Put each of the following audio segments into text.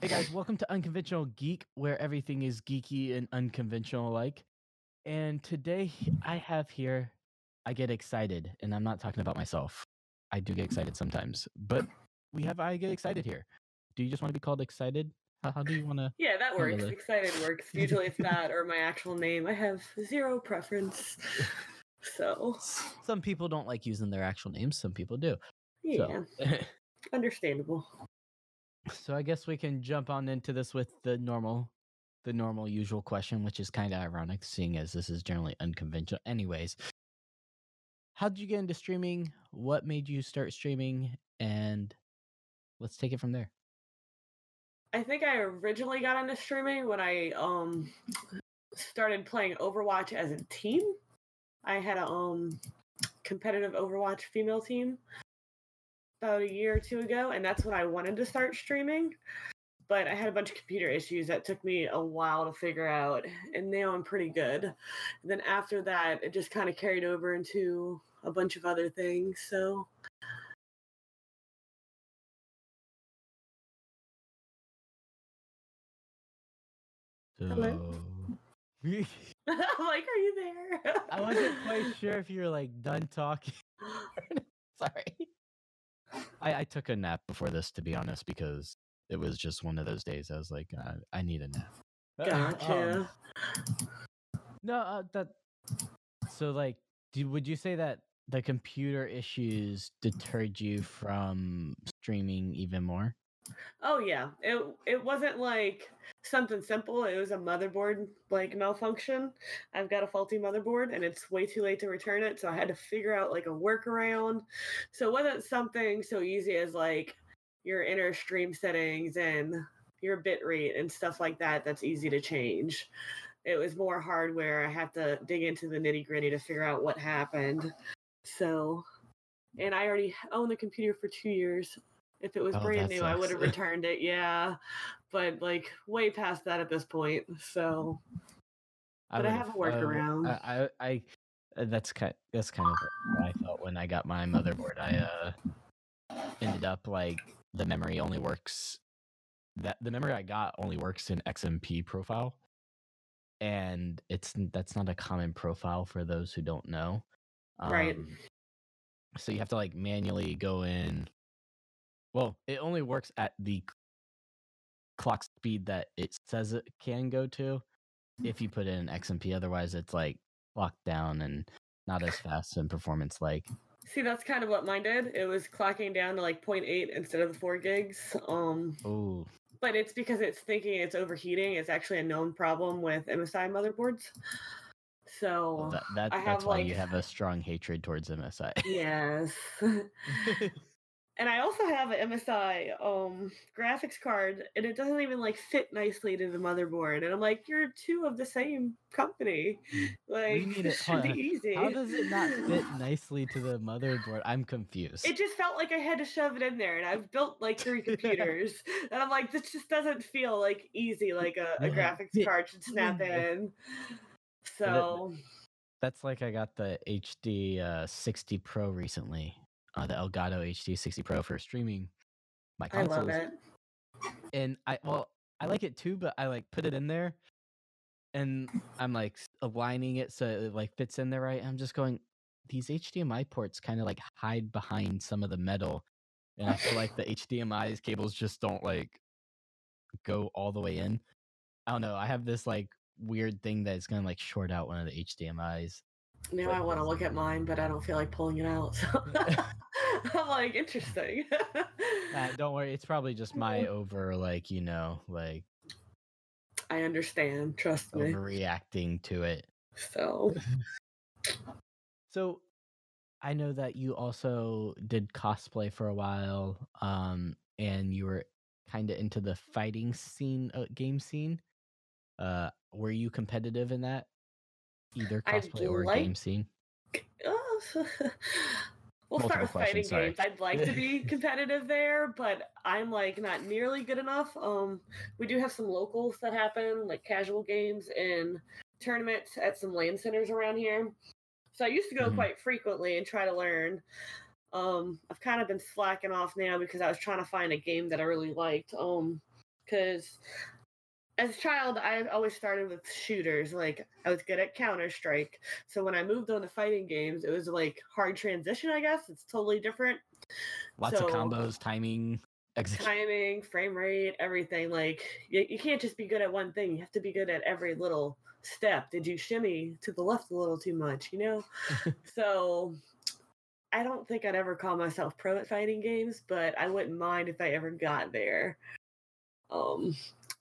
Hey guys, welcome to Unconventional Geek, where everything is geeky and unconventional like. And today I have here, I get excited, and I'm not talking about myself. I do get excited sometimes, but we have I get excited here. Do you just want to be called excited? How, how do you want to? Yeah, that works. Excited works. Usually it's that or my actual name. I have zero preference. So, Some people don't like using their actual names. Some people do. yeah, So, understandable. So I guess we can jump on into this with the normal, the normal usual question, which is kind of ironic, seeing as this is generally unconventional. Anyways, how did you get into streaming? What made you start streaming? And let's take it from there. I think I originally got into streaming when I um started playing Overwatch as a team. I had a um competitive Overwatch female team about a year or two ago, and that's when I wanted to start streaming. But I had a bunch of computer issues that took me a while to figure out, and now I'm pretty good. And then after that, it just kind of carried over into a bunch of other things. So Hello? I'm like, are you there? I wasn't quite sure if you were like done talking. Sorry. I, I took a nap before this, to be honest, because it was just one of those days. I was like, uh, I need a nap. Gotcha. Um, no, uh, that. So, like, do, would you say that the computer issues deterred you from streaming even more? Oh yeah, it it wasn't like something simple. It was a motherboard like malfunction. I've got a faulty motherboard, and it's way too late to return it. So I had to figure out like a workaround. So it wasn't something so easy as like your inner stream settings and your bit rate and stuff like that. That's easy to change. It was more hardware. I had to dig into the nitty gritty to figure out what happened. So, and I already own the computer for two years. If it was Oh, brand new, I would have returned it. Yeah, but like way past that at this point. So But I have a uh, workaround. I, I, I uh, that's kind. That's kind of what I felt when I got my motherboard. I uh ended up like the memory only works. That the memory I got only works in XMP profile, and it's that's not a common profile for those who don't know. Right. Um, So you have to like manually go in. Well, it only works at the clock speed that it says it can go to if you put in XMP. Otherwise, it's like locked down and not as fast in performance. Like, see, that's kind of what mine did. It was clocking down to like 0.8 instead of the four gigs. Um, oh, but it's because it's thinking it's overheating. It's actually a known problem with MSI motherboards. So well, that, that that's why you have a strong hatred towards MSI. yes. and I also have an MSI um graphics card, and it doesn't even like fit nicely to the motherboard. And I'm like, you're two of the same company. Like mean this it- should be easy. How does it not fit nicely to the motherboard? I'm confused. It just felt like I had to shove it in there, and I've built like three computers, and I'm like, this just doesn't feel like easy, like a, a graphics yeah, card should snap in. So That's like I got the HD uh, 60 Pro recently, uh, the Elgato HD 60 Pro for streaming my I consoles. love it. And I well, I like it too, but I like put it in there, and I'm like aligning it so it like fits in there right. I'm just going. These HDMI ports kind of like hide behind some of the metal, and I feel like the HDMI cables just don't like go all the way in. I don't know. I have this like weird thing that is gonna like short out one of the HDMI's. Now I want to look at mine, but I don't feel like pulling it out. So I'm like, interesting. Don't worry, it's probably just my over like you know like I understand. Trust me. overreacting to it. So So I know that you also did cosplay for a while, um, and you were kind of into the fighting scene, uh, game scene. Uh, were you competitive in that, either I'd cosplay or like- game scene? Oh, we'll Multiple start with fighting sorry. games. I'd like to be competitive there, but I'm like not nearly good enough. Um, we do have some locals that happen, like casual games and tournaments at some LAN centers around here. So I used to go Mhm. quite frequently and try to learn. Um, I've kind of been slacking off now because I was trying to find a game that I really liked. Um, because as a child, I always started with shooters. Like I was good at Counter Strike, so when I moved on to fighting games, it was like hard transition. I guess it's totally different. Lots So- of combos, timing, execution. Timing, frame rate, everything. Like you, you can't just be good at one thing. You have to be good at every little step. Did you shimmy to the left a little too much? You know. so I don't think I'd ever call myself pro at fighting games, but I wouldn't mind if I ever got there. Um,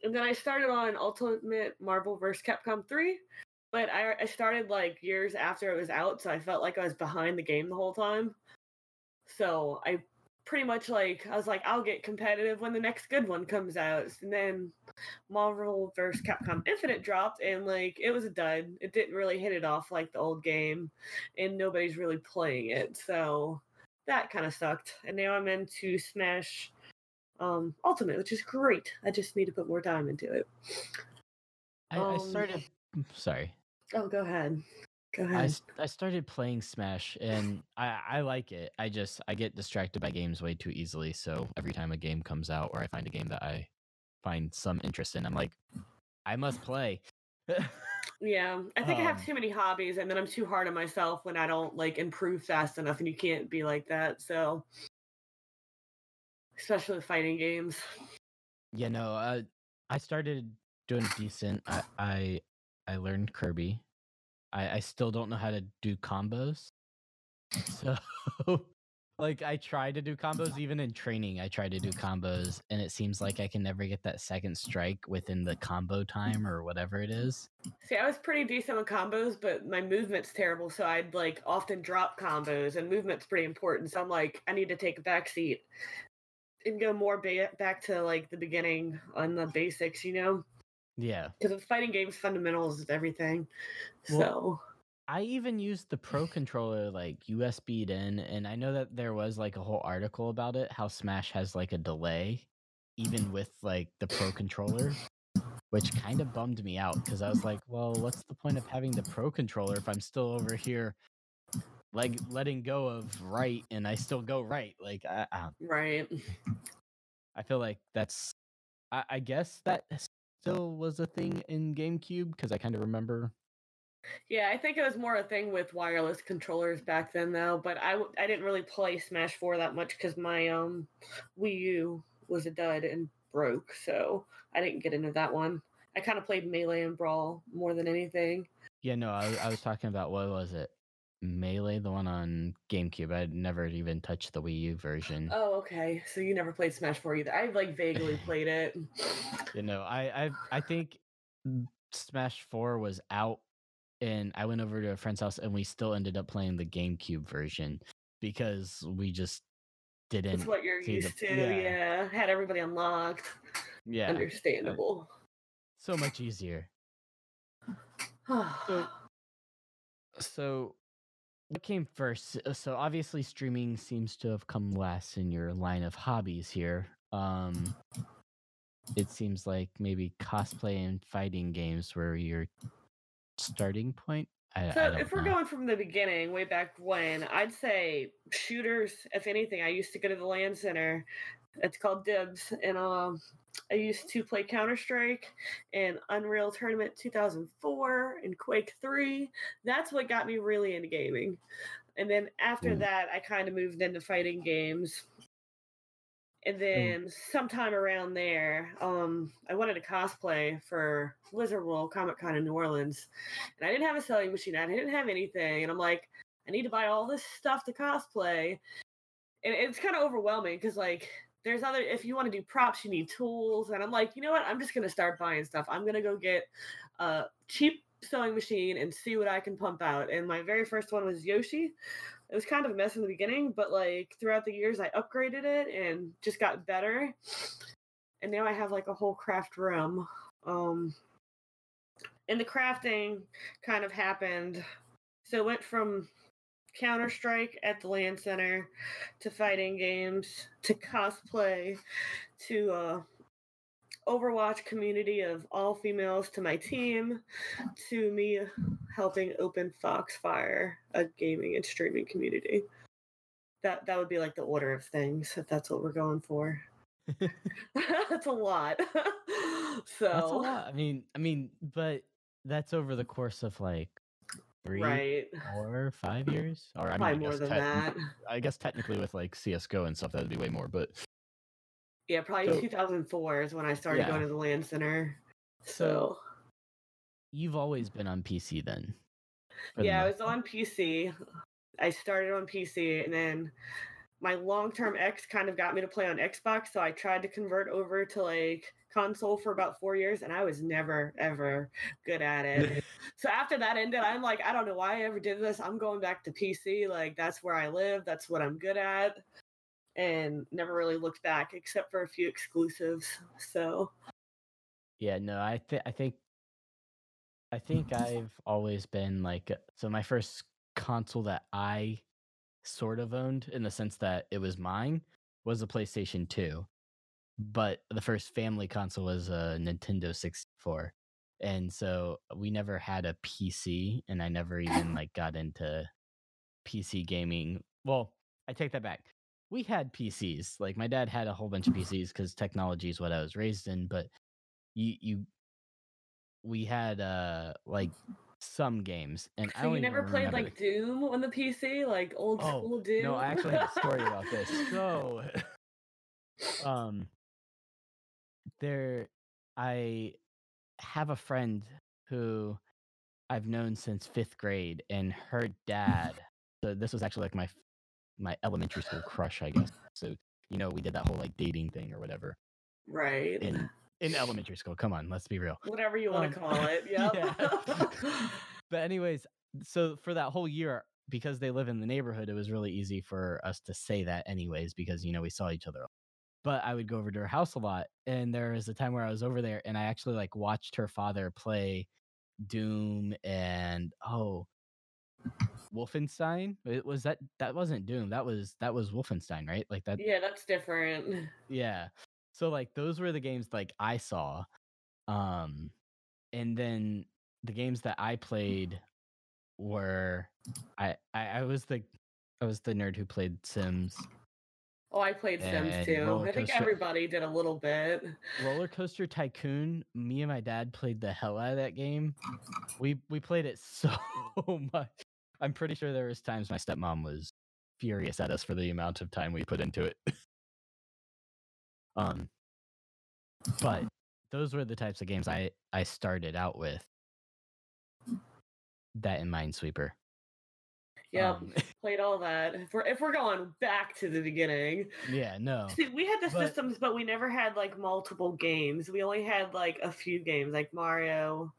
and then I started on Ultimate Marvel vs. Capcom 3, but I, I started like years after it was out, so I felt like I was behind the game the whole time. So I pretty much like I was like, I'll get competitive when the next good one comes out. And then Marvel vs. Capcom Infinite dropped, and like it was a dud. It didn't really hit it off like the old game, and nobody's really playing it. So that kind of sucked. And now I'm into Smash um, Ultimate, which is great. I just need to put more time into it. I, I Um, started. Sorry. Oh, go ahead. Go ahead. I, I started playing Smash and I, I like it. I just I get distracted by games way too easily. So every time a game comes out or I find a game that I find some interest in, I'm like, I must play. Yeah, I think I have Um, too many hobbies, and then I'm too hard on myself when I don't like improve fast enough, and you can't be like that. So, especially fighting games. Yeah, no, uh, I started doing decent. I I, I learned Kirby. I, I still don't know how to do combos. So like I try to do combos even in training. I try to do combos and it seems like I can never get that second strike within the combo time or whatever it is. See, I was pretty decent with combos, but my movement's terrible, so I'd like often drop combos, and movement's pretty important. So I'm like, I need to take a back seat and go more ba- back to like the beginning on the basics, you know? Yeah. Because with fighting games, fundamentals is everything. Well, So I even used the pro controller like USB'd in, and I know that there was like a whole article about it, how Smash has like a delay, even with like the pro controller, which kind of bummed me out because I was like, well, what's the point of having the pro controller if I'm still over here, like letting go of right, and I still go right? Like, I, I, right. I feel like that's, I, I guess that still was a thing in GameCube because I kind of remember. Yeah, I think it was more a thing with wireless controllers back then, though. But I I didn't really play Smash Four that much because my um Wii U was a dud and broke, so I didn't get into that one. I kind of played Melee and Brawl more than anything. Yeah, no, I, I was talking about what was it? Melee, the one on GameCube. I'd never even touched the Wii U version. Oh, okay. So you never played Smash Four either. I've like vaguely played it. You know, I, I I think Smash Four was out, and I went over to a friend's house, and we still ended up playing the GameCube version because we just didn't. That's what you're see the- used to. yeah. Yeah. had everybody unlocked. yeah, Understandable. so much easier. So, what came first? Uh, So, obviously, streaming seems to have come last in your line of hobbies here. Um, it seems like maybe cosplay and fighting games were your starting point. I, So I if we're know. going from the beginning, way back when, I'd say shooters. If anything, I used to go to the LAN center. It's called Dibs, and um, I used to play Counter Strike and Unreal Tournament 2004 and Quake 3. That's what got me really into gaming. And then after Mm. that, I kind of moved into fighting games. And then sometime around there, um, I wanted to cosplay for Wizard World Comic Con in New Orleans. And I didn't have a sewing machine, I didn't have anything. And I'm like, I need to buy all this stuff to cosplay. And it's kind of overwhelming because, like, there's other, if you want to do props, you need tools. And I'm like, you know what? I'm just going to start buying stuff. I'm going to go get a cheap sewing machine and see what I can pump out. And my very first one was Yoshi. It was kind of a mess in the beginning, but like throughout the years, I upgraded it and just got better. And now I have like a whole craft room. Um, and the crafting kind of happened. So it went from Counter Strike at the LAN Center to fighting games to cosplay to uh, Overwatch community of all females to my team to me helping open Foxfire, a gaming and streaming community. That that would be like the order of things if that's what we're going for. that's a lot. so That's a lot. I mean, I mean, but that's over the course of like three, right. four, five years, or I mean, Probably I more guess than tech- that. I guess technically with like CS:GO and stuff, that'd be way more. But Yeah, probably So- 2004 is when I started Yeah. going to the LAN center. So, you've always been on PC then. yeah, I was on PC. I started on PC, and then my long-term ex kind of got me to play on Xbox. So I tried to convert over to like console for about four years, and I was never ever good at it. so after that ended, I'm like, I don't know why I ever did this. I'm going back to PC. Like that's where I live. That's what I'm good at. And never really looked back except for a few exclusives. So Yeah, no, I think I think I think I've always been like so my first console that I sort of owned in the sense that it was mine was a PlayStation 2. But the first family console was a Nintendo 64. And so we never had a PC and I never even like got into PC gaming. Well, I take that back. We had PCs. Like my dad had a whole bunch of PCs cuz technology is what I was raised in, but you you we had uh like some games and I So you never played remember like Doom on the PC, like old Oh, school Doom? no i actually have a story about this so um there i have a friend who i've known since fifth grade and her dad so this was actually like my my elementary school crush i guess so you know we did that whole like dating thing or whatever right. in in elementary school come on let's be real Whatever you want um, to call it. Yep. yeah. but anyways so for that whole year because they live in the neighborhood it was really easy for us to say that anyways because you know we saw each other but i would go over to her house a lot and there was a time where i was over there and i actually like watched her father play doom and oh wolfenstein it was that that wasn't doom that was that was wolfenstein right like that yeah, that's different. yeah. So like those were the games like I saw. Um and then the games that I played were I I, I was the I was the nerd who played Sims. Oh, I played Sims too. I think everybody did a little bit. Roller Coaster Tycoon, me and my dad played the hell out of that game. We we played it so much. I'm pretty sure there was times my stepmom was furious at us for the amount of time we put into it. Um but those were the types of games I I started out with. That and Minesweeper. Yep, Um, played all that. If we're if we're going back to the beginning, yeah, no. See, we had the But- systems, but we never had like multiple games. We only had like a few games, like Mario,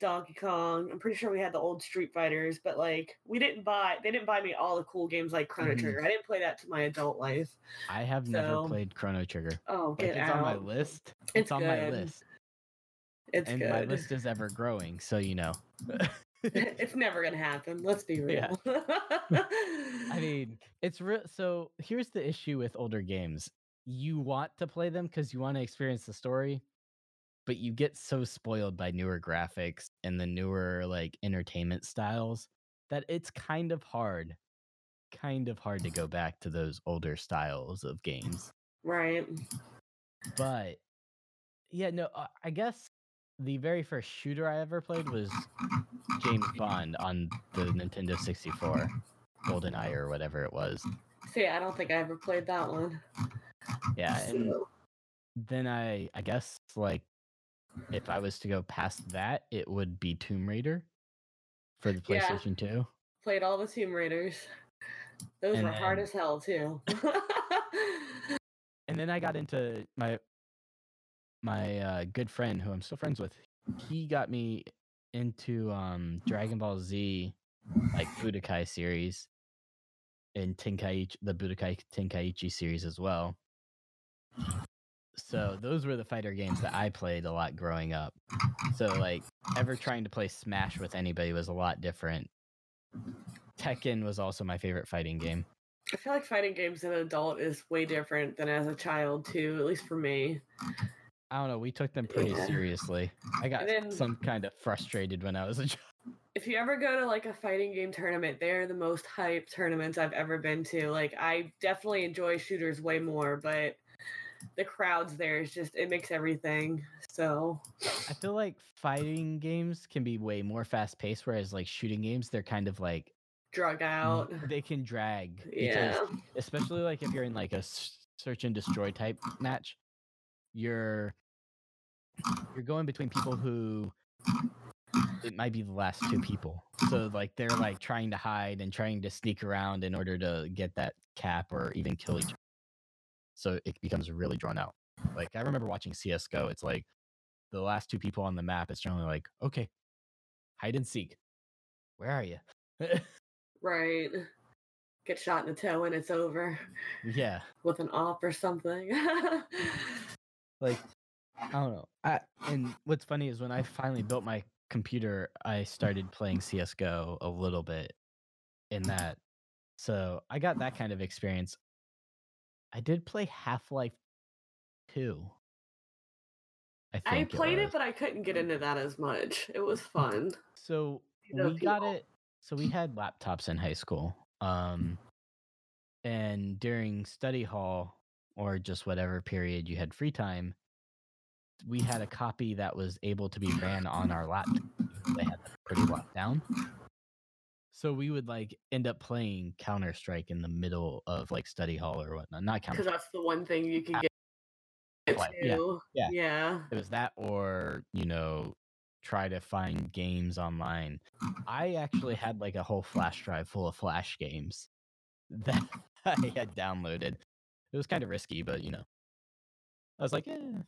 Donkey Kong. I'm pretty sure we had the old Street Fighters, but like we didn't buy. They didn't buy me all the cool games like Chrono Mhm. Trigger. I didn't play that to my adult life. I have never played Chrono Trigger. Oh, Like get it's out! on my list. It's, It's on my list. It's and good. my list is ever growing, so you know. it's never gonna happen. Let's be Yeah. real. I mean, it's real. So here's the issue with older games: you want to play them because you want to experience the story, but you get so spoiled by newer graphics and the newer like entertainment styles that it's kind of hard, kind of hard to go back to those older styles of games. right. But yeah, no, I guess the very first shooter I ever played was James Bond on the Nintendo 64, GoldenEye or whatever it was. See, I don't think I ever played that one. Yeah, and then I I guess like if I was to go past that, it would be Tomb Raider for the Yeah. PlayStation 2. played all the Tomb Raiders. Those And were hard as hell too. And then I got into my my uh, good friend who I'm still friends with. He got me into um Dragon Ball Z like Budokai series and Tenkaichi the Budokai Tenkaichi series as well. So those were the fighter games that I played a lot growing up. So like ever trying to play Smash with anybody was a lot different. Tekken was also my favorite fighting game. I feel like fighting games as an adult is way different than as a child too, at least for me. I don't know, we took them pretty Yeah. seriously. I got then- some kind of frustrated when I was a child. If you ever go to like a fighting game tournament, they're the most hype tournaments I've ever been to. Like I definitely enjoy shooters way more, but the crowds there is just it makes everything so I feel like fighting games can be way more fast paced, whereas like shooting games, they're kind of like drug out. they can drag. Yeah. Especially like if you're in like a search and destroy type match, you're you're going between people who it might be the last two people. So like they're like trying to hide and trying to sneak around in order to get that cap or even kill each other. So it becomes really drawn out. Like I remember watching CS:GO, it's like the last two people on the map, it's generally like, okay, hide and seek. Where are you? Right. Get shot in the toe and it's over yeah. with an op or something. like I don't know. I and what's funny is when I finally built my computer, I started playing CS:GO a little bit in that. So I got that kind of experience. I did play Half-Life 2. I I played it, was. but I couldn't get into that as much. It was fun. So we got it. So we had laptops in high school. Um, and during study hall or just whatever period you had free time, we had a copy that was able to be ran on our laptop. They had that pretty locked down. So we would like end up playing Counter Strike in the middle of like study hall or whatnot. Not Counter Because that's the one thing you can get yeah, yeah. Yeah. it was that or you know try to find games online i actually had like a whole flash drive full of flash games that i had downloaded it was kind of risky but you know i was like eh.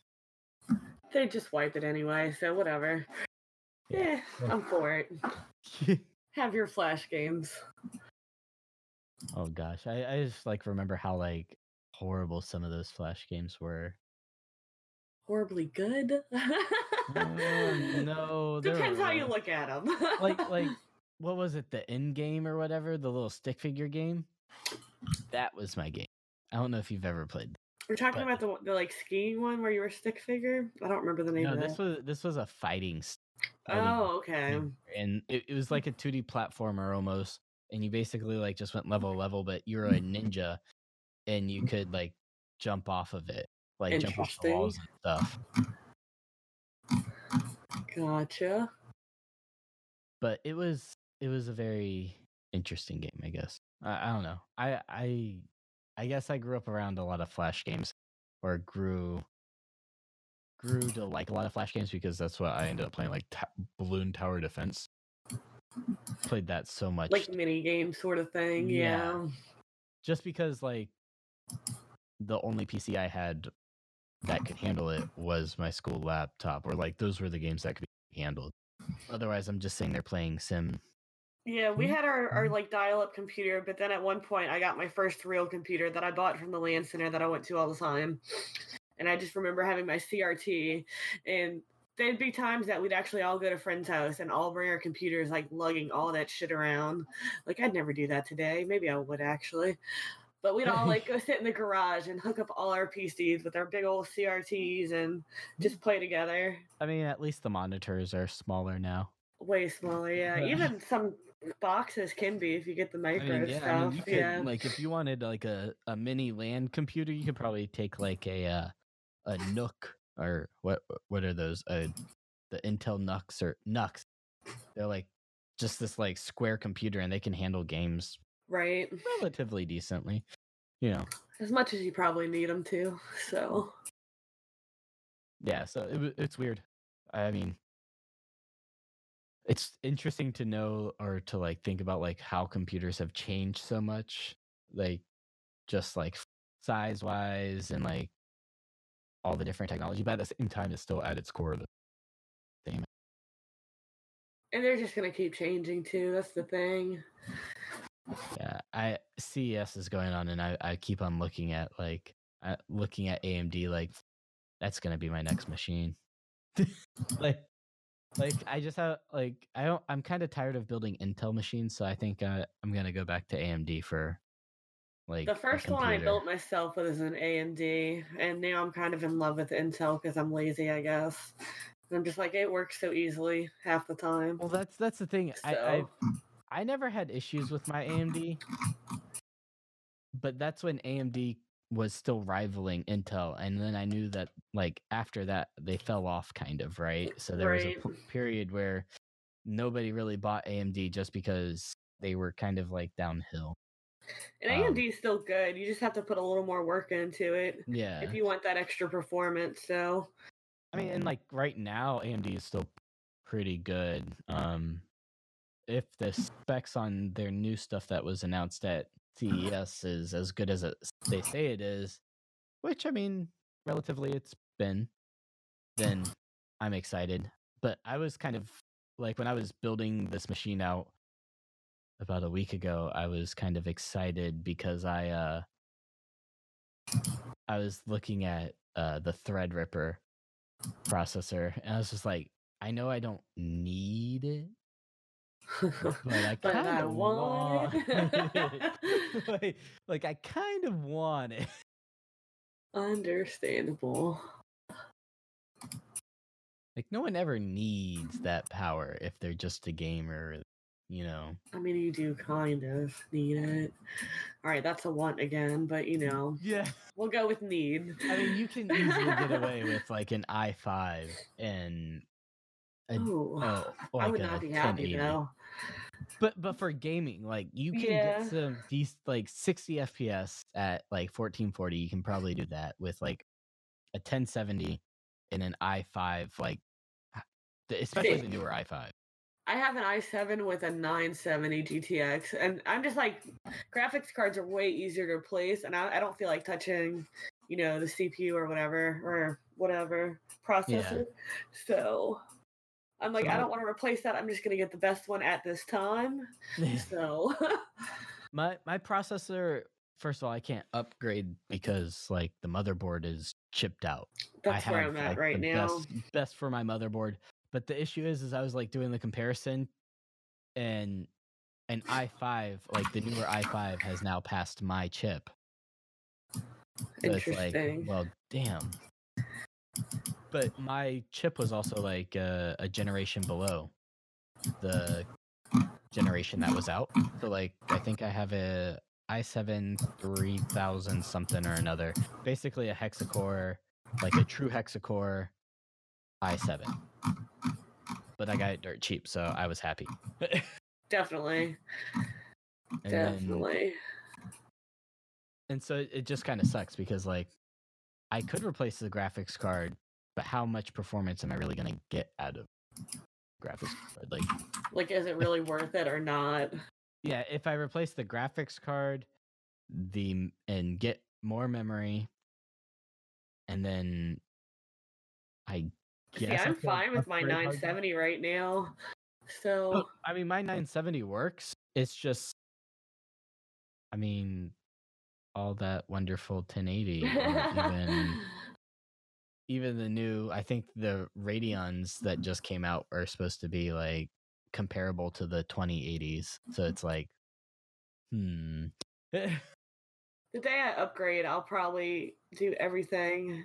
They just wiped it anyway, so whatever. Yeah. Yeah, I'm for it. Have your flash games. oh gosh I, I just like remember how like horrible some of those flash games were Horribly good. Uh, no Depends how you look at them. like like what was it the end game or whatever the little stick figure game that was my game i don't know if you've ever played We're talking but- about the the like skiing one where you were a stick figure. I don't remember the name No, of this was this was a fighting. fighting um, Oh, okay. and it, it was like a 2D platformer almost. And you basically like just went level level, but you were a ninja, and you could like jump off of it, like jump off the walls and stuff. Gotcha. But it was it was a very interesting game, I guess. I, I don't know. I I I guess I grew up around a lot of flash games, or grew grew to like a lot of flash games because that's what I ended up playing, like ta- Bloons Tower Defense. Played that so much, Like mini game sort of thing. Yeah. Yeah. just because like the only PC I had that could handle it was my school laptop, or like those were the games that could be handled. Otherwise, I'm just sitting there playing Sim. Yeah, we Mhm. had our, our like dial up computer, but then at one point I got my first real computer that I bought from the LAN center that I went to all the time. And I just remember having my CRT and there'd be times that we'd actually all go to friend's house and all bring our computers like lugging all that shit around. Like I'd never do that today. Maybe I would actually. But we'd all like go sit in the garage and hook up all our PCs with our big old CRTs and just play together. I mean, at least the monitors are smaller now. Way smaller. Yeah. Even some boxes can be if you get the I micro mean, yeah, stuff. I mean, you could yeah. like if you wanted like a, a mini LAN computer, you could probably take like a uh, a NUC or what what are those? Uh, the Intel NUCs or NUCs. They're like just this like square computer, and they can handle games right. relatively decently. You know, As much as you probably need them to. So yeah. So it, it's weird. I mean, it's interesting to know or to like think about like how computers have changed so much, like just like size wise and like all the different technology. But at the same time, it's still at its core the same. and they're just gonna keep changing too. That's the thing. Yeah, I CES is going on, and I I keep on looking at like uh, looking at AMD like that's gonna be my next machine. like like I just have like I don't I'm kind of tired of building Intel machines, so I think uh, I'm gonna go back to AMD for like The first one I built myself was an AMD, and now I'm kind of in love with Intel because I'm lazy, I guess. And I'm just like it works so easily half the time. Well, that's that's the thing. I I So- I never had issues with my AMD, but that's when AMD was still rivaling Intel, and then I knew that like after that they fell off kind of right. So there was a period where nobody really bought AMD just because they were kind of like downhill. And Um, AMD is still good. You just have to put a little more work into it Yeah, if you want that extra performance. So I mean, and like right now, AMD is still pretty good. Um, if the specs on their new stuff that was announced at CES is as good as it, they say it is, which I mean, relatively it's been, then I'm excited. But I was kind of like when I was building this machine out about a week ago, I was kind of excited because I uh I was looking at uh the Threadripper processor and I was just like, I know I don't need it, but I But kind I of want want like, like I kind of want it. Understandable. Like no one ever needs that power if they're just a gamer, you know. I mean, you do kind of need it. All right, that's a want again, but you know, Yeah. we'll go with need. I mean, you can easily get away with like an i5 and a, Oh, oh, I like would not be happy though. But but for gaming, like you can Yeah. get some these like 60 FPS at like 1440. You can probably do that with like a 1070 and an i5, like especially the newer i5. I have an i7 with a 970 GTX, and I'm just like, graphics cards are way easier to replace, and I, I don't feel like touching, you know, the CPU or whatever or whatever processor. So I'm like, I don't want to replace that. I'm just gonna get the best one at this time. So my my processor, first of all, I can't upgrade because like the motherboard is chipped out. that's I where have, I'm at like, right now. Best, best for my motherboard. But the issue is, is I was like doing the comparison, and an i5, like the newer i5, has now passed my chip. So it's like, Interesting. well, damn. But my chip was also like uh, a generation below the generation that was out. So like, I think I have a i7 3000 something or another. Basically a hexacore, like a true hexacore i7. But I got it dirt cheap, so I was happy. Definitely. And then- Definitely. and so it just kind of sucks because like I could replace the graphics card, but how much performance am I really gonna get out of graphics card? Like, Like, is it really worth it or not? yeah, if I replace the graphics card, the and get more memory, and then I guess I I'm fine with my upgrade hard 970 right now. So Oh, I mean, my 970 works. It's just, I mean, all that wonderful 1080, even even the new i think the radeons that just came out are supposed to be like comparable to the 2080s so it's like hmm the day I upgrade, I'll probably do everything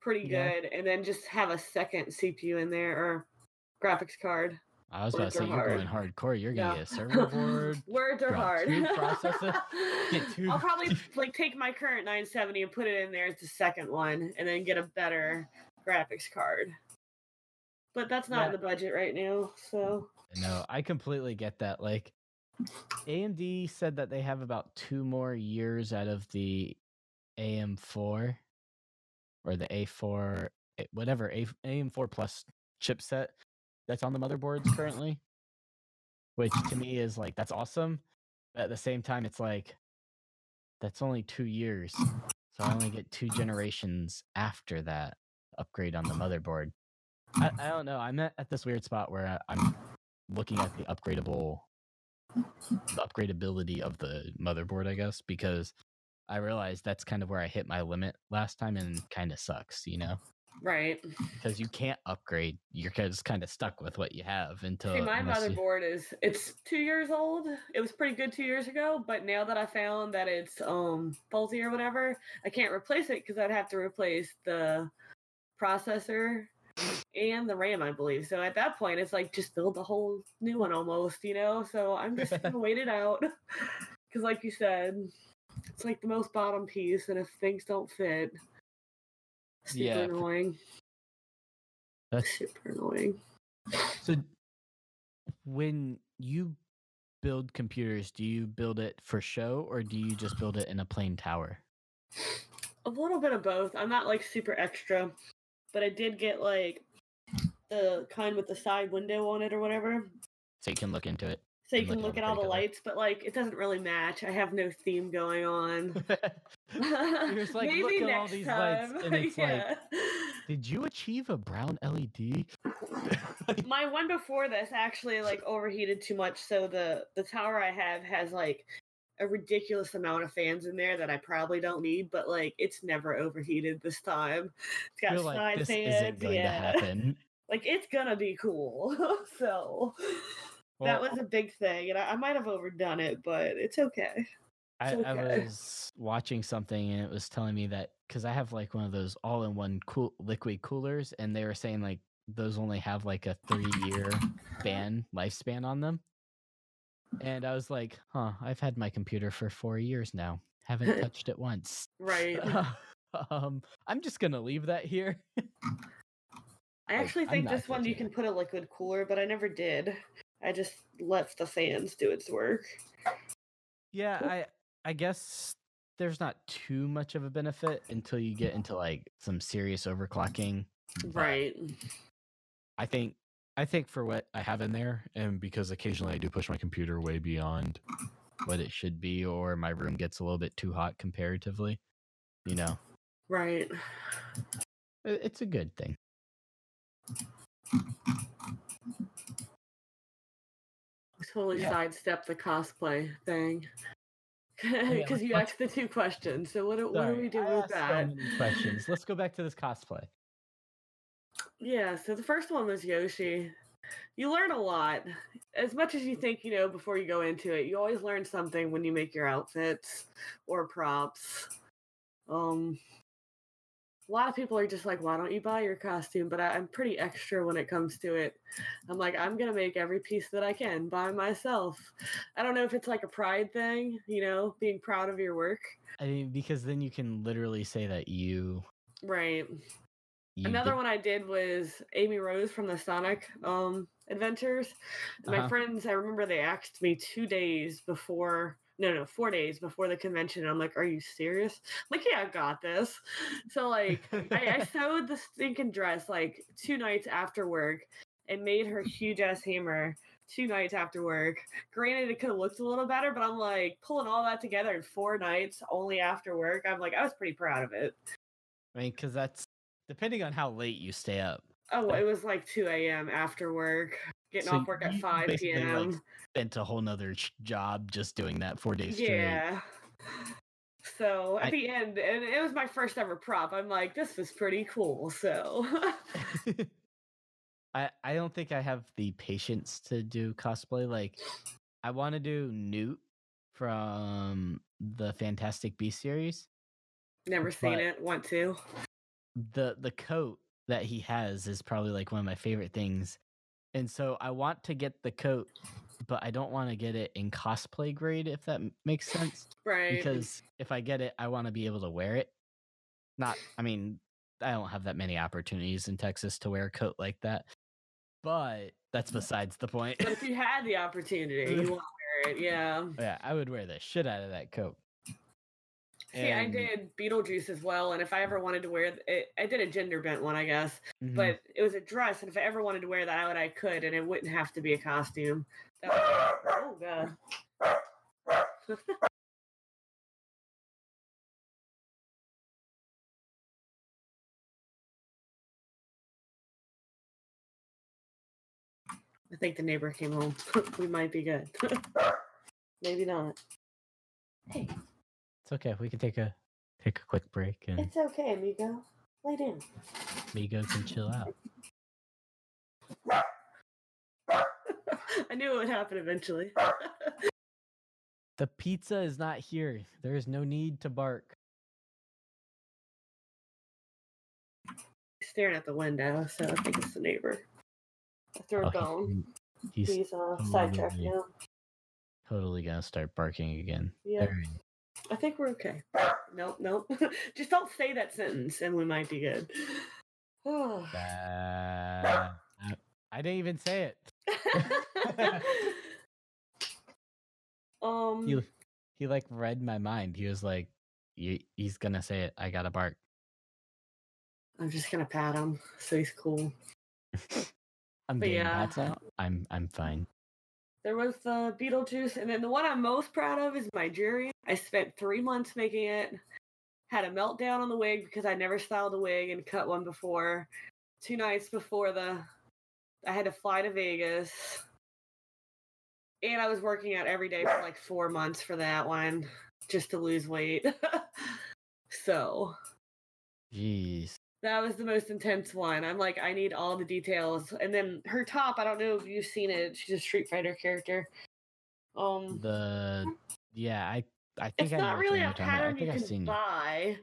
pretty Yeah. good and then just have a second CPU in there or graphics card. I was about to say you're going hard. hardcore you're gonna Yeah. get a server board Words are hard. two processor- two- I'll probably like take my current 970 and put it in there as the second one and then get a better graphics card. But that's not in the budget right now, so no i completely get that like amd said that they have about two more years out of the am4 or the a4 eh, whatever A, am4 plus chipset that's on the motherboards currently which to me is like that's awesome but at the same time it's like that's only two years so i only get two generations after that upgrade on the motherboard. I, I don't know i'm at, at this weird spot where I, i'm looking at the upgradable the upgradability of the motherboard i guess because i realized that's kind of where i hit my limit last time and kind of sucks you know right. because you can't upgrade you're just kind of stuck with what you have until See, my unless you- motherboard is it's two years old. It was pretty good two years ago, but now that I found that it's um faulty or whatever, I can't replace it because I'd have to replace the processor and the RAM, I believe. So at that point, it's like just build a whole new one almost, you know. So I'm just gonna wait it out because, like you said, It's like the most bottom piece, and if things don't fit, super Yeah. annoying. That's Super annoying. so. When you build computers, do you build it for show or do you just build it in a plain tower? A little bit of both. I'm not like super extra, but I did get like the kind with the side window on it or whatever. So you can look into it. So you And can look look at all the lights, but like it doesn't really match. I have no theme going on. You're just like, Maybe look at all next these lights, time. and it's like, did you achieve a brown LED? my one before this actually like overheated too much so the the tower i have has like a ridiculous amount of fans in there that i probably don't need but like it's never overheated this time it's got You're like, side this fans isn't going yeah to happen. like it's gonna be cool so that was a big thing and I, I might have overdone it but it's okay I, It's I okay. was watching something and it was telling me that because I have like one of those all-in-one cool liquid coolers, and they were saying like those only have like a three-year span lifespan on them. And I was like, huh, I've had my computer for four years now. Haven't touched it once. right um, I'm just gonna leave that here. i Like, actually I'm think this one you can put a liquid cooler but i never did i just let the fans do its work Yeah, I I guess there's not too much of a benefit until you get into like some serious overclocking. right I think I think for what I have in there, and because occasionally I do push my computer way beyond. what it should be, or my room gets a little bit too hot comparatively, you know, right it's a good thing. Totally Yeah. sidestep the cosplay thing because let's- you asked the two questions. So what do, what do we do with so that? many questions. Let's go back to this cosplay. Yeah. So the first one was Yoshi. You learn a lot. As much as you think you know before you go into it, you always learn something when you make your outfits or props. Um, a lot of people are just like, "Why don't you buy your costume?" But I, I'm pretty extra when it comes to it. I'm like, I'm gonna make every piece that I can by myself. I don't know if it's like a pride thing, you know, being proud of your work. I mean, because then you can literally say that you. Right. you Another did- one I did was Amy Rose from the Sonic um Adventures. And My Uh-huh. friends, I remember they asked me two days before, no, no, four days before the convention. I'm like, "Are you serious?" I'm like, yeah, I got this. So like, I, I sewed the stinking dress like two nights after work and made her huge ass hammer two nights after work. Granted, it could have looked a little better, but I'm like pulling all that together in four nights only after work. I'm like, I was pretty proud of it. I mean, because that's depending on how late you stay up. Oh, it was like 2 a.m. after work, getting So off work at 5 basically, like, p.m. Spent a whole nother job just doing that four days straight. yeah. So at I- the end, and it was my first ever prop. I'm like, this is pretty cool. So I I don't think I have the patience to do cosplay. Like, I want to do Newt from the Fantastic Beast series. never seen it. Want to? the The coat that he has is probably like one of my favorite things, and so I want to get the coat, but I don't want to get it in cosplay grade. If that makes sense. Right. because if I get it, I want to be able to wear it. Not, I mean, I don't have that many opportunities in Texas to wear a coat like that, but that's besides the point. but if you had the opportunity, you want to wear it. Yeah. yeah, I would wear the shit out of that coat. See, I did Beetlejuice as well, and if I ever wanted to wear it, I did a gender bent one, I guess. Mhm. But it was a dress, and if I ever wanted to wear that out, I could, and it wouldn't have to be a costume. That was- oh god. I think the neighbor came home. we might be good. Maybe not. Hey, it's okay. We can take a take a quick break and it's okay, amigo. Lay down. Migo can chill out. I knew it would happen eventually. The pizza is not here. There is no need to bark. Staring at the window, so I think it's the neighbor. After Oh, a bone. he's, he's He's uh, sidetracked totally- now. totally gonna start barking again. Yeah. There he- I think we're okay. Nope, nope. Just don't say that sentence and we might be good. Oh. Uh, I, didn't even say it. um He he like read my mind. He was like, "You- "He's gonna say it. I gotta bark." I'm just gonna pat him so he's cool. I'm But yeah. out. I'm I'm fine. There was the Beetlejuice, and then the one I'm most proud of is my jury. I spent three months making it. Had a meltdown on the wig because I never styled a wig and cut one before. Two nights before the, I had to fly to Vegas, and I was working out every day for like four months for that one just to lose weight. so Jeez. that was the most intense one. I'm like, I need all the details. And then her top, I don't know if you've seen it. She's a Street Fighter character. Um, The yeah, I I think it's I not really a you're talking about. I pattern you can it. buy.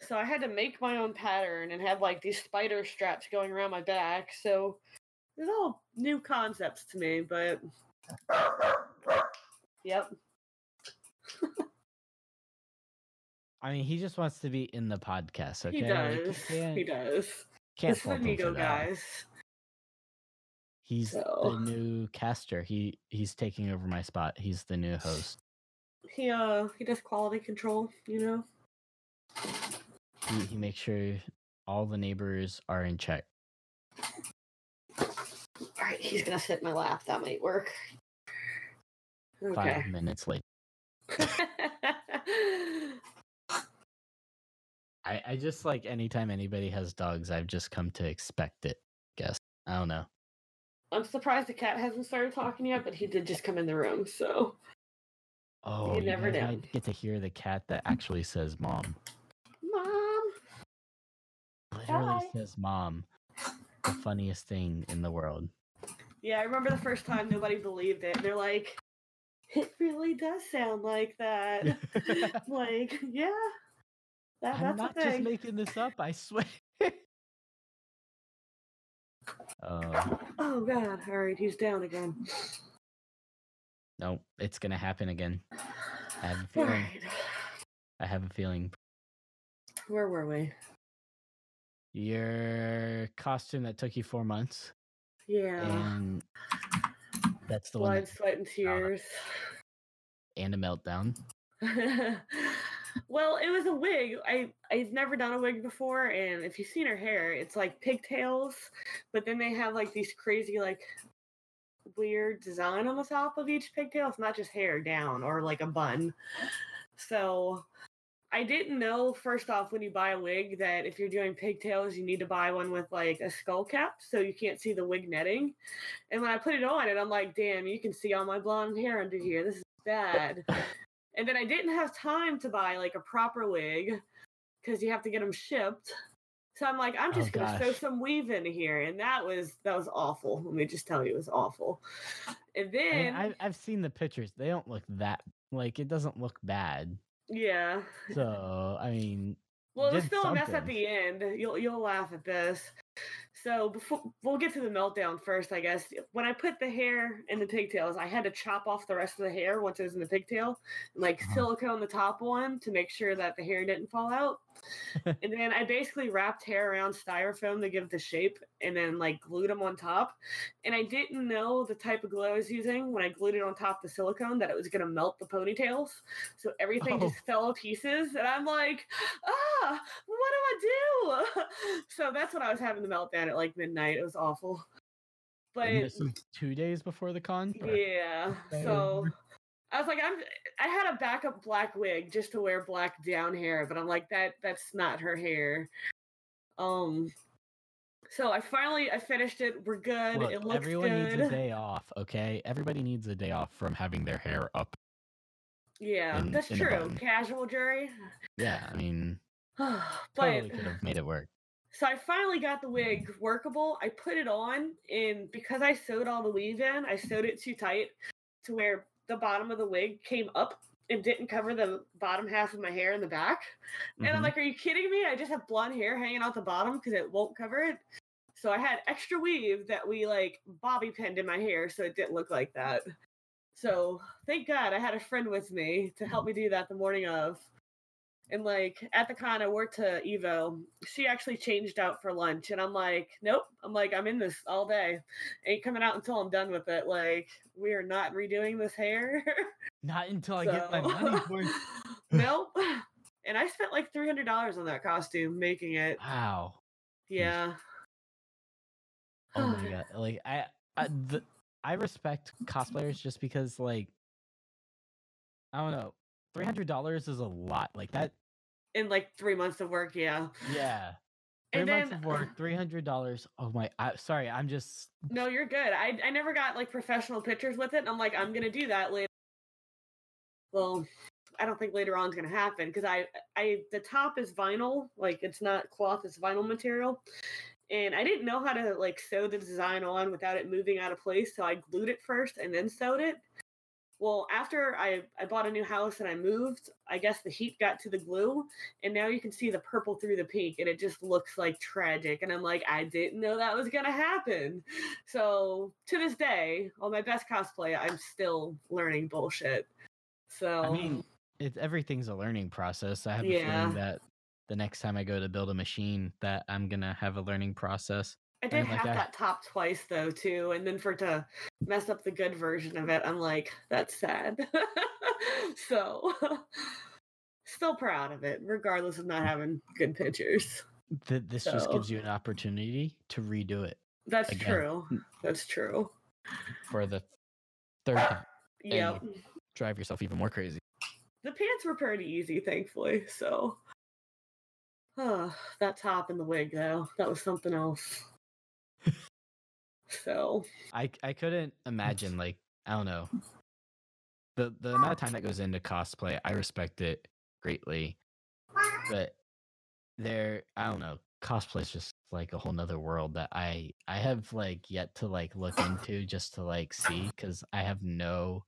So I had to make my own pattern and have like these spider straps going around my back. So it's all new concepts to me, but yep. I mean, he just wants to be in the podcast. Okay, He Like, does. can't, He does. Can't This is him Amigo, guys. He's So- the new caster. He he's taking over my spot. He's the new host. He uh he does quality control, you know. He he makes sure all the neighbors are in check. All right, he's gonna sit in my lap. That might work. Okay. Five minutes late. I I just like anytime anybody has dogs, I've just come to expect it. I Guess I don't know. I'm surprised the cat hasn't started talking yet, but he did just come in the room, so Oh, you never guys know. might get to hear the cat that actually says "mom." mom. Literally Hi. says "mom." The funniest thing in the world. Yeah, I remember the first time nobody believed it. They're like, it really does sound like that. like, yeah. That, I'm that's not just making this up. I swear. Oh Oh god. Alright, he's down again. No, it's gonna happen again. I have a feeling. Alright. I have a feeling. Where were we? Your costume that took you four months, Yeah. and that's the one. Blood, sweat, and tears. and a meltdown. well, it was a wig. I I've never done a wig before, and if you've seen her hair, it's like pigtails, but then they have like these crazy like weird design on the top of each pigtail. It's not just hair down or like a bun. So I didn't know first off when you buy a wig that if you're doing pigtails, you need to buy one with like a skull cap so you can't see the wig netting. And when I put it on, and I'm like, damn, you can see all my blonde hair under here. This is bad. and then I didn't have time to buy like a proper wig because you have to get them shipped. So I'm like, I'm Oh, just gonna sew gosh. some weave in here, and that was that was awful. Let me just tell you, it was awful. And I then mean, I've I've seen the pictures. They don't look that like it doesn't look bad. yeah, So I mean, Well, did still a mess at the end. You'll you'll laugh at this. So before we'll get to the meltdown first, I guess. When I put the hair in the pigtails, I had to chop off the rest of the hair once it was in the pigtail, and like Uh-huh. silicone the top one to make sure that the hair didn't fall out. And then I basically wrapped hair around styrofoam to give it the shape, and then like glued them on top. And I didn't know the type of glue I was using when I glued it on top of the silicone that it was gonna melt the ponytails. So everything Oh. just fell to pieces, and I'm like, ah, what do I do? so that's when I was having the meltdown at like midnight. It was awful. But and this is two days before the con. yeah, so I was like, I'm. I had a backup black wig just to wear black down hair, but I'm like, that that's not her hair. Um. So I finally I finished it. We're good. Look, it looks everyone good. needs a day off. Okay, everybody needs a day off from having their hair up. Yeah, in- that's in true. Casual jury. Yeah, I mean, but totally could have made it work. So I finally got the wig workable. I put it on, and because I sewed all the weave in, I sewed it too tight to where the bottom of the wig came up and didn't cover the bottom half of my hair in the back. And I'm Mhm. like, "Are you kidding me? I just have blonde hair hanging out the bottom because it won't cover it." So I had extra weave that we like bobby pinned in my hair, so it didn't look like that. So thank God I had a friend with me to help me do that the morning of. And like at the con, I worked to Evo. She actually changed out for lunch, and I'm like, nope. I'm like, I'm in this all day. Ain't coming out until I'm done with it. Like, we are not redoing this hair. Not until I get my money for it. nope. And I spent like three hundred dollars on that costume making it. Wow. Yeah. Oh my god. Like I, I the I respect cosplayers just because like I don't know. Three hundred dollars is a lot. Like that In like three months of work, yeah. yeah. Three And months then of work, three hundred dollars. Oh my I sorry, I'm just no, you're good. I I never got like professional pictures with it. And I'm like, I'm gonna do that later. Well, I don't think later on is gonna happen because I I the top is vinyl, like it's not cloth, it's vinyl material. And I didn't know how to like sew the design on without it moving out of place, so I glued it first and then sewed it. Well, after I, I bought a new house and I moved, I guess the heat got to the glue, and now you can see the purple through the pink, and it just looks like tragic. And I'm like, I didn't know that was gonna happen. So to this day, on my best cosplay, I'm still learning bullshit. So I mean it's everything's a learning process. I have a Yeah. feeling that the next time I go to build a machine that I'm gonna have a learning process. I did and, like, have I- that top twice though too, and then for it to mess up the good version of it, I'm like, that's sad. so still proud of it, regardless of not having good pictures. Th- this just gives you an opportunity to redo it That's Again. true. That's true. for the third time. Yeah. Drive yourself even more crazy. The pants were pretty easy, thankfully. So uh, that top and the wig though, that was something else. So I I couldn't imagine like I don't know. The the amount of time that goes into cosplay, I respect it greatly. But there I don't know, cosplay is just like a whole nother world that I I have like yet to like look into just to like see because I have no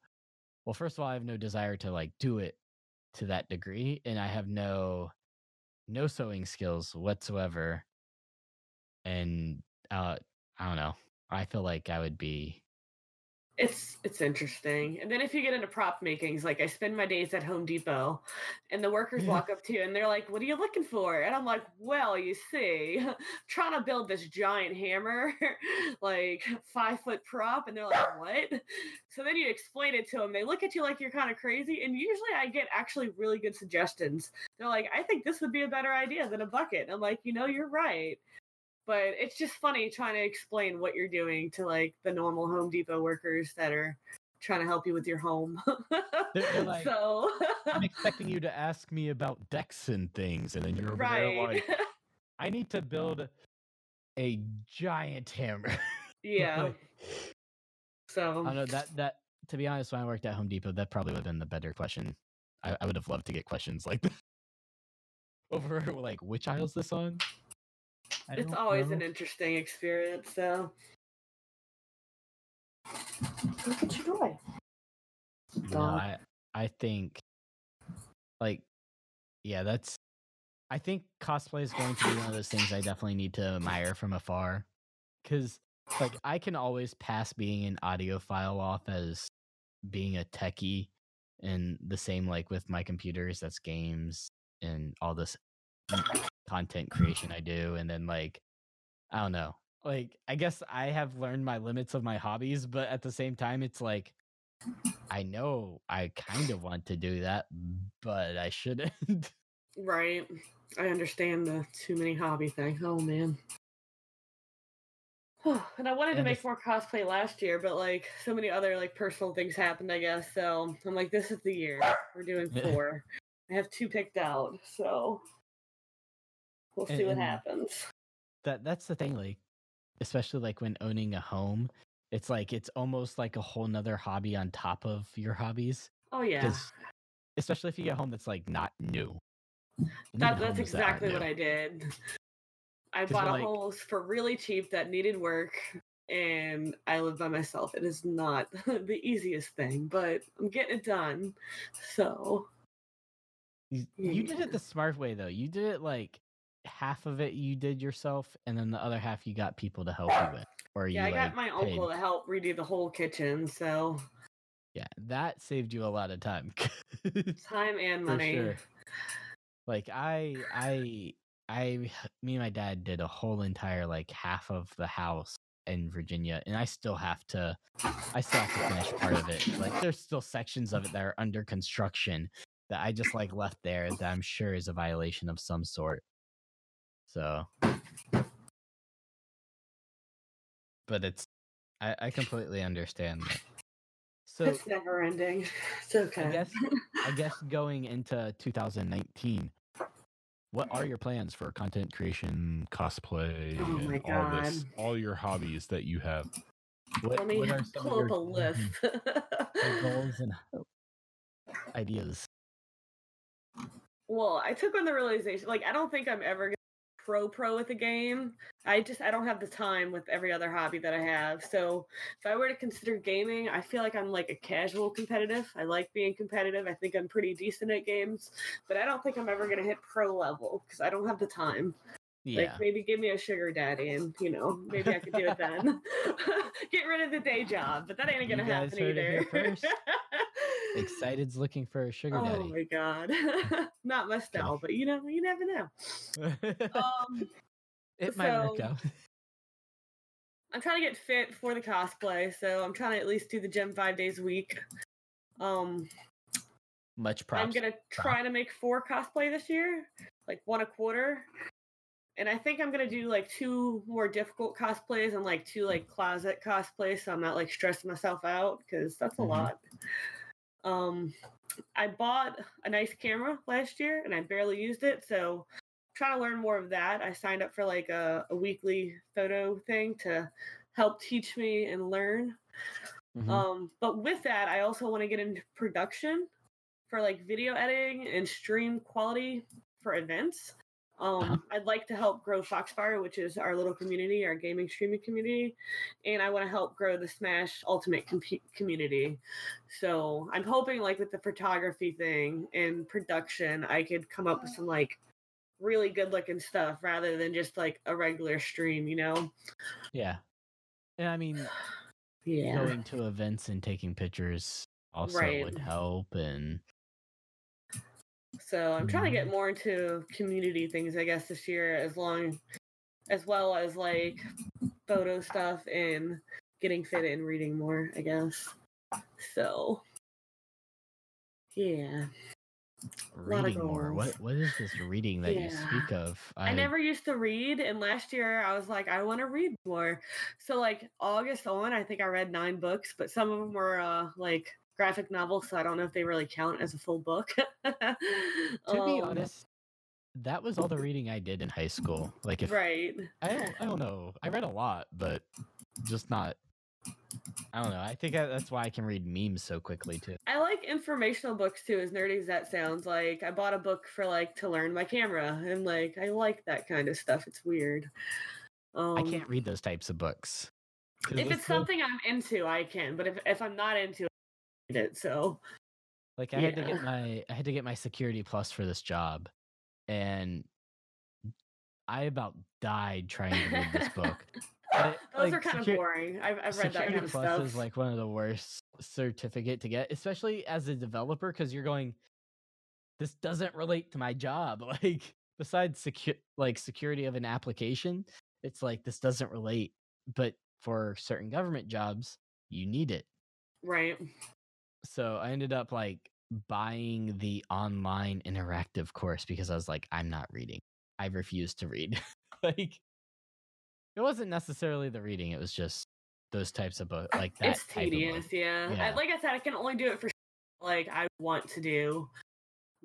well first of all I have no desire to like do it to that degree and I have no no sewing skills whatsoever. And uh I don't know. I feel like I would be it's it's interesting. And then if you get into prop makings, like I spend my days at Home Depot and the workers walk up to you and they're like, What are you looking for? And I'm like, Well, you see, trying to build this giant hammer, like five foot prop, and they're like, What? So then you explain it to them. They look at you like you're kind of crazy. And usually I get actually really good suggestions. They're like, I think this would be a better idea than a bucket. And I'm like, you know, you're right. But it's just funny trying to explain what you're doing to like the normal Home Depot workers that are trying to help you with your home. They're- they're like, so I'm expecting you to ask me about decks and things, and then you're right. like, I need to build a giant hammer. yeah. Like, So I don't know that that to be honest, when I worked at Home Depot, that probably would have been the better question. I, I would have loved to get questions like that. over like which aisle is this on? I it's always know. an interesting experience. So look at your boy. You know, Dog. I I think like yeah, that's I think cosplay is going to be one of those things I definitely need to admire from afar. Cause like I can always pass being an audiophile off as being a techie and the same like with my computers, that's games and all this content creation I do. And then like I don't know. Like I guess I have learned my limits of my hobbies, but at the same time it's like I know I kind of want to do that, but I shouldn't. Right. I understand the too many hobby thing. Oh man. and I wanted to make more cosplay last year, but like so many other like personal things happened, I guess. So I'm like, this is the year. We're doing four. I have two picked out, so we'll see And- what happens. that that's the thing, like especially like when owning a home, it's like it's almost like a whole nother hobby on top of your hobbies. Oh yeah. especially if you get a home that's like not new. That, that's homes that exactly what. I did. I bought a like- house for really cheap that needed work, and I live by myself. It is not the easiest thing, but I'm getting it done. So You, you hmm. did it the smart way though. You did it like half of it you did yourself, and then the other half you got people to help you with. Or yeah, I you got like my paid- uncle to help redo the whole kitchen. So Yeah, that saved you a lot of time. Time and money. sure. like I I I me and my dad did a whole entire like half of the house in Virginia and I still have to I still have to finish part of it. Like there's still sections of it that are under construction that I just like left there that I'm sure is a violation of some sort. So but it's I, I completely understand that. So it's never ending. It's okay. I guess I guess going into 2019, What are your plans for content creation, cosplay, Oh and all this, all your hobbies that you have? what, Let me what are pull up your, a list. goals and ideas? well, I took on the realization like I don't think I'm ever pro pro with a game. I just I don't have the time with every other hobby that I have. So if I were to consider gaming, I feel like I'm like a casual competitive. I like being competitive. I think I'm pretty decent at games, but I don't think I'm ever gonna hit pro level because I don't have the time. Yeah, Like maybe give me a sugar daddy and you know, maybe I could do it then. Get rid of the day job, but that ain't gonna happen either. Excited's looking for a sugar oh daddy. Oh my god. Not my style, but you know, you never know. Um it might work out. I'm trying to get fit for the cosplay, so I'm trying to at least do the gym five days a week. Um Much props. I'm gonna try to make four cosplay this year, like one a quarter. And I think I'm gonna do like two more difficult cosplays and like two like closet cosplays, so I'm not like stressing myself out because that's a Mhm. lot. Um, I bought a nice camera last year and I barely used it, so I'm trying to learn more of that. I signed up for like a, a weekly photo thing to help teach me and learn. Mhm. Um, but with that, I also want to get into production for like video editing and stream quality for events. Um, Uh-huh. I'd like to help grow Foxfire, which is our little community, our gaming streaming community, and I want to help grow the Smash Ultimate compu community. So I'm hoping, like with the photography thing and production, I could come up with some like really good looking stuff rather than just like a regular stream, you know? yeah. And I mean, Yeah. going to events and taking pictures also Right. would help. And So I'm trying to Mm-hmm. get more into community things, I guess, this year, as long as well as like photo stuff and getting fit and reading more, I guess. So yeah. reading more. What what is this reading that you speak of? I, never used to read, and last year I was like, I want to read more. So like August on, I think I read nine books, but some of them were uh, like graphic novels, so I don't know if they really count as a full book. To be Um, honest, that was all the reading I did in high school. Like if right. I don't I don't know. I read a lot, but just not I don't know. I think I, that's why I can read memes so quickly too. I like informational books too, as nerdy as that sounds. Like I bought a book for like to learn my camera, and like I like that kind of stuff. It's weird. Um, I can't read those types of books. If it's something I'm into, I can. But if if I'm not into it, I read it. So Like I had to get my I had to get my security plus for this job, and I about died trying to read this book. But, those like, are kind secu- of boring. I've I've read that security kind of plus stuff. is like one of the worst certificate to get, especially as a developer, because you're going, this doesn't relate to my job. Like besides secu- like security of an application, it's like this doesn't relate. But for certain government jobs, you need it. right. So I ended up like buying the online interactive course because I was like, I'm not reading. I refuse to read. like it wasn't necessarily the reading, it was just those types of books like that. it's type of book. tedious. Yeah. I- Yeah. like I said, I can only do it for like I want to do.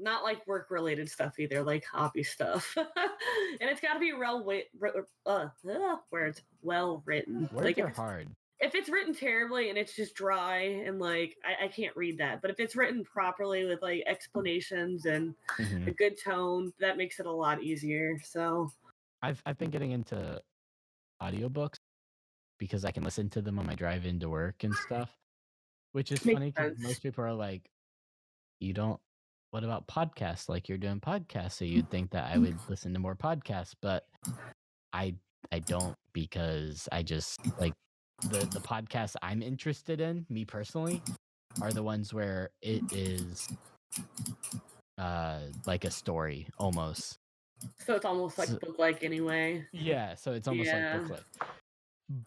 Not like work related stuff either, like hobby stuff. and it's got to be well wit, uh, uh, words well written. Words like are it's hard. If it's written terribly and it's just dry and like I, I can't read that but if it's written properly with like explanations and Mhm. a good tone that makes it a lot easier so I've I've been getting into audiobooks because I can listen to them on my drive into work and stuff. Which is funny because most people are like, you don't what about podcasts? Like you're doing podcasts, so you'd think that I would listen to more podcasts, but I I don't because I just like the the podcasts I'm interested in, me personally, are the ones where it is uh like a story almost. So it's almost like So- book like anyway. Yeah, so it's almost Yeah. like booklet.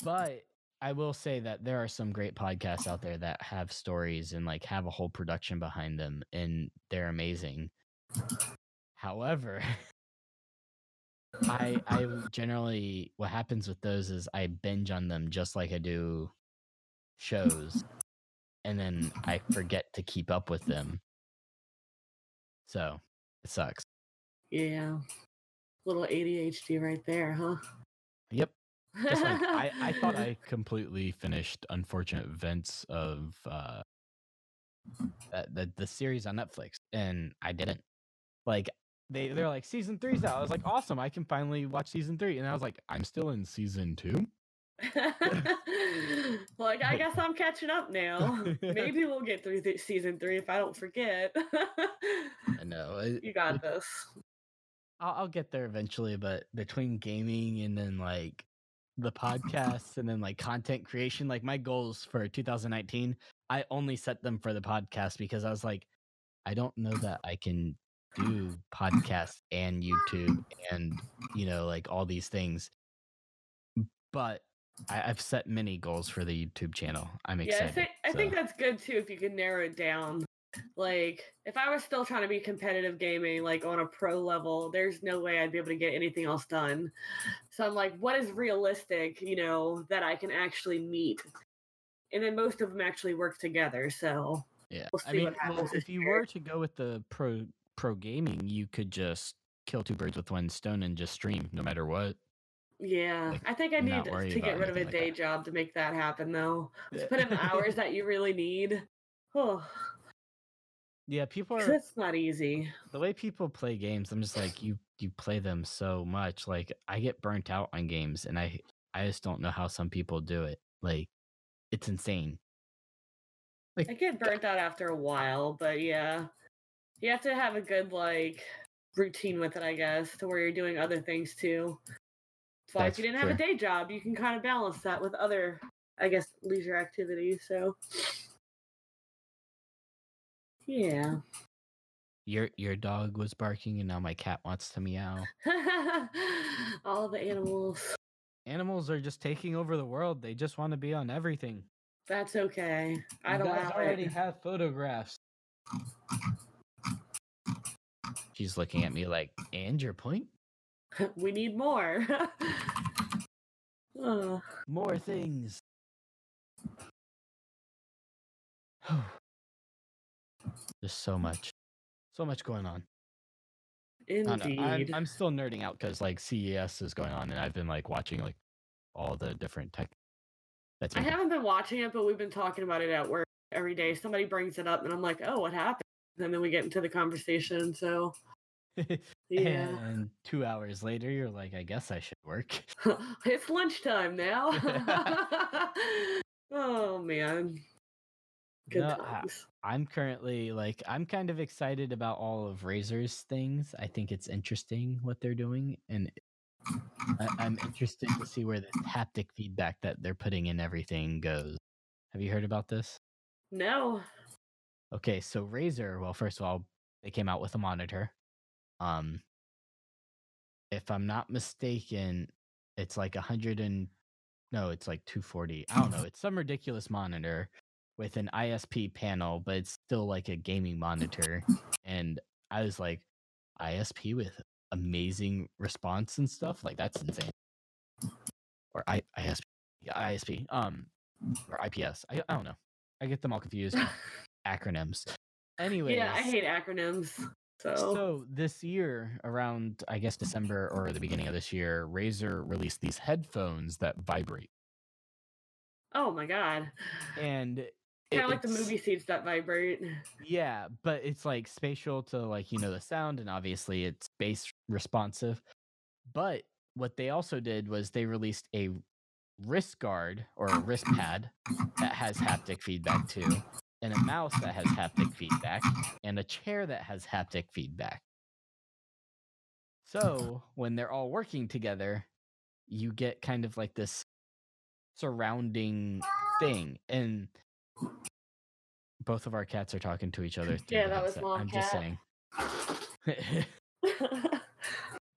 But I will say that there are some great podcasts out there that have stories and like have a whole production behind them and they're amazing. However, I I generally what happens with those is I binge on them just like I do shows and then I forget to keep up with them. So, it sucks. Yeah. Little ADHD right there, huh? Yep. Just like I, I thought I completely finished Unfortunate Events of uh uh, the the series on Netflix, and I didn't. Like they they're like season three's out. I was like, awesome, I can finally watch season three, and I was like, I'm still in season two. like I guess I'm catching up now. Maybe we'll get through th- season three if I don't forget. I know it, you got this. I'll, I'll get there eventually, but between gaming and then like the podcasts and then like content creation, like my goals for 2019, I only set them for the podcast because I was like, I don't know that I can do podcasts and YouTube and you know like all these things, but I, I've set many goals for the YouTube channel. I'm Yeah, I excited. think I think that's good too if you can narrow it down. Like if I was still trying to be competitive gaming like on a pro level, there's no way I'd be able to get anything else done. So I'm like, what is realistic, you know, that I can actually meet? And then most of them actually work together. So Yeah, We'll I mean, what well, if you year. were to go with the pro pro gaming, you could just kill two birds with one stone and just stream no matter what. yeah, Like, I think I need to, get rid of a anything like day job to make that happen though. To put in the hours that you really need. Oh, yeah, people are it's not easy. the way people play games. I'm just like you. You play them so much. Like I get burnt out on games, and I I just don't know how some people do it. Like it's insane. I get burnt out after a while, but yeah, you have to have a good like routine with it, I guess, to where you're doing other things too. So like, if That's you didn't have a day job, you can kind of balance that with other, I guess, leisure activities. So yeah, Your your dog was barking, and now my cat wants to meow. all the animals. Animals are just taking over the world. They just want to be on everything. That's okay. Guys allow already it. have photographs. She's looking at me like, and your point? we need more. oh, More things. There's so much, so much going on. Indeed. I'm, I'm still nerding out because like CES is going on, and I've been like watching like all the different tech. That's I haven't been watching it, but we've been talking about it at work every day. Somebody brings it up, and I'm like, "Oh, what happened?" And then we get into the conversation. So, yeah, And two hours later, you're like, I guess I should work. it's lunchtime now. oh man, good No, I- times. I'm currently like I'm kind of excited about all of Razer's things. I think it's interesting what they're doing, and I, I'm interested to see where this haptic feedback that they're putting in everything goes. Have you heard about this? No, Okay, so Razer, well, first of all, they came out with a monitor. Um, if I'm not mistaken, it's like a hundred and no, it's like 240. I don't know. It's some ridiculous monitor with an ISP panel, but it's still like a gaming monitor. And I was like, ISP with amazing response and stuff. Like that's insane. Or I, ISP, yeah, ISP, um, or IPS. I, I don't know. I get them all confused. Acronyms. Anyways, yeah, I hate acronyms. So, so this year, around I guess December or the beginning of this year, Razer released these headphones that vibrate, oh my god, and kind of like the movie seats that vibrate. Yeah, but it's like spatial to like you know the sound, and obviously it's bass responsive. But what they also did was they released a wrist guard or a wrist pad that has haptic feedback too, and a mouse that has haptic feedback, and a chair that has haptic feedback. So when they're all working together, you get kind of like this surrounding thing. And both of our cats are talking to each other. Yeah, that was mom I'm just saying.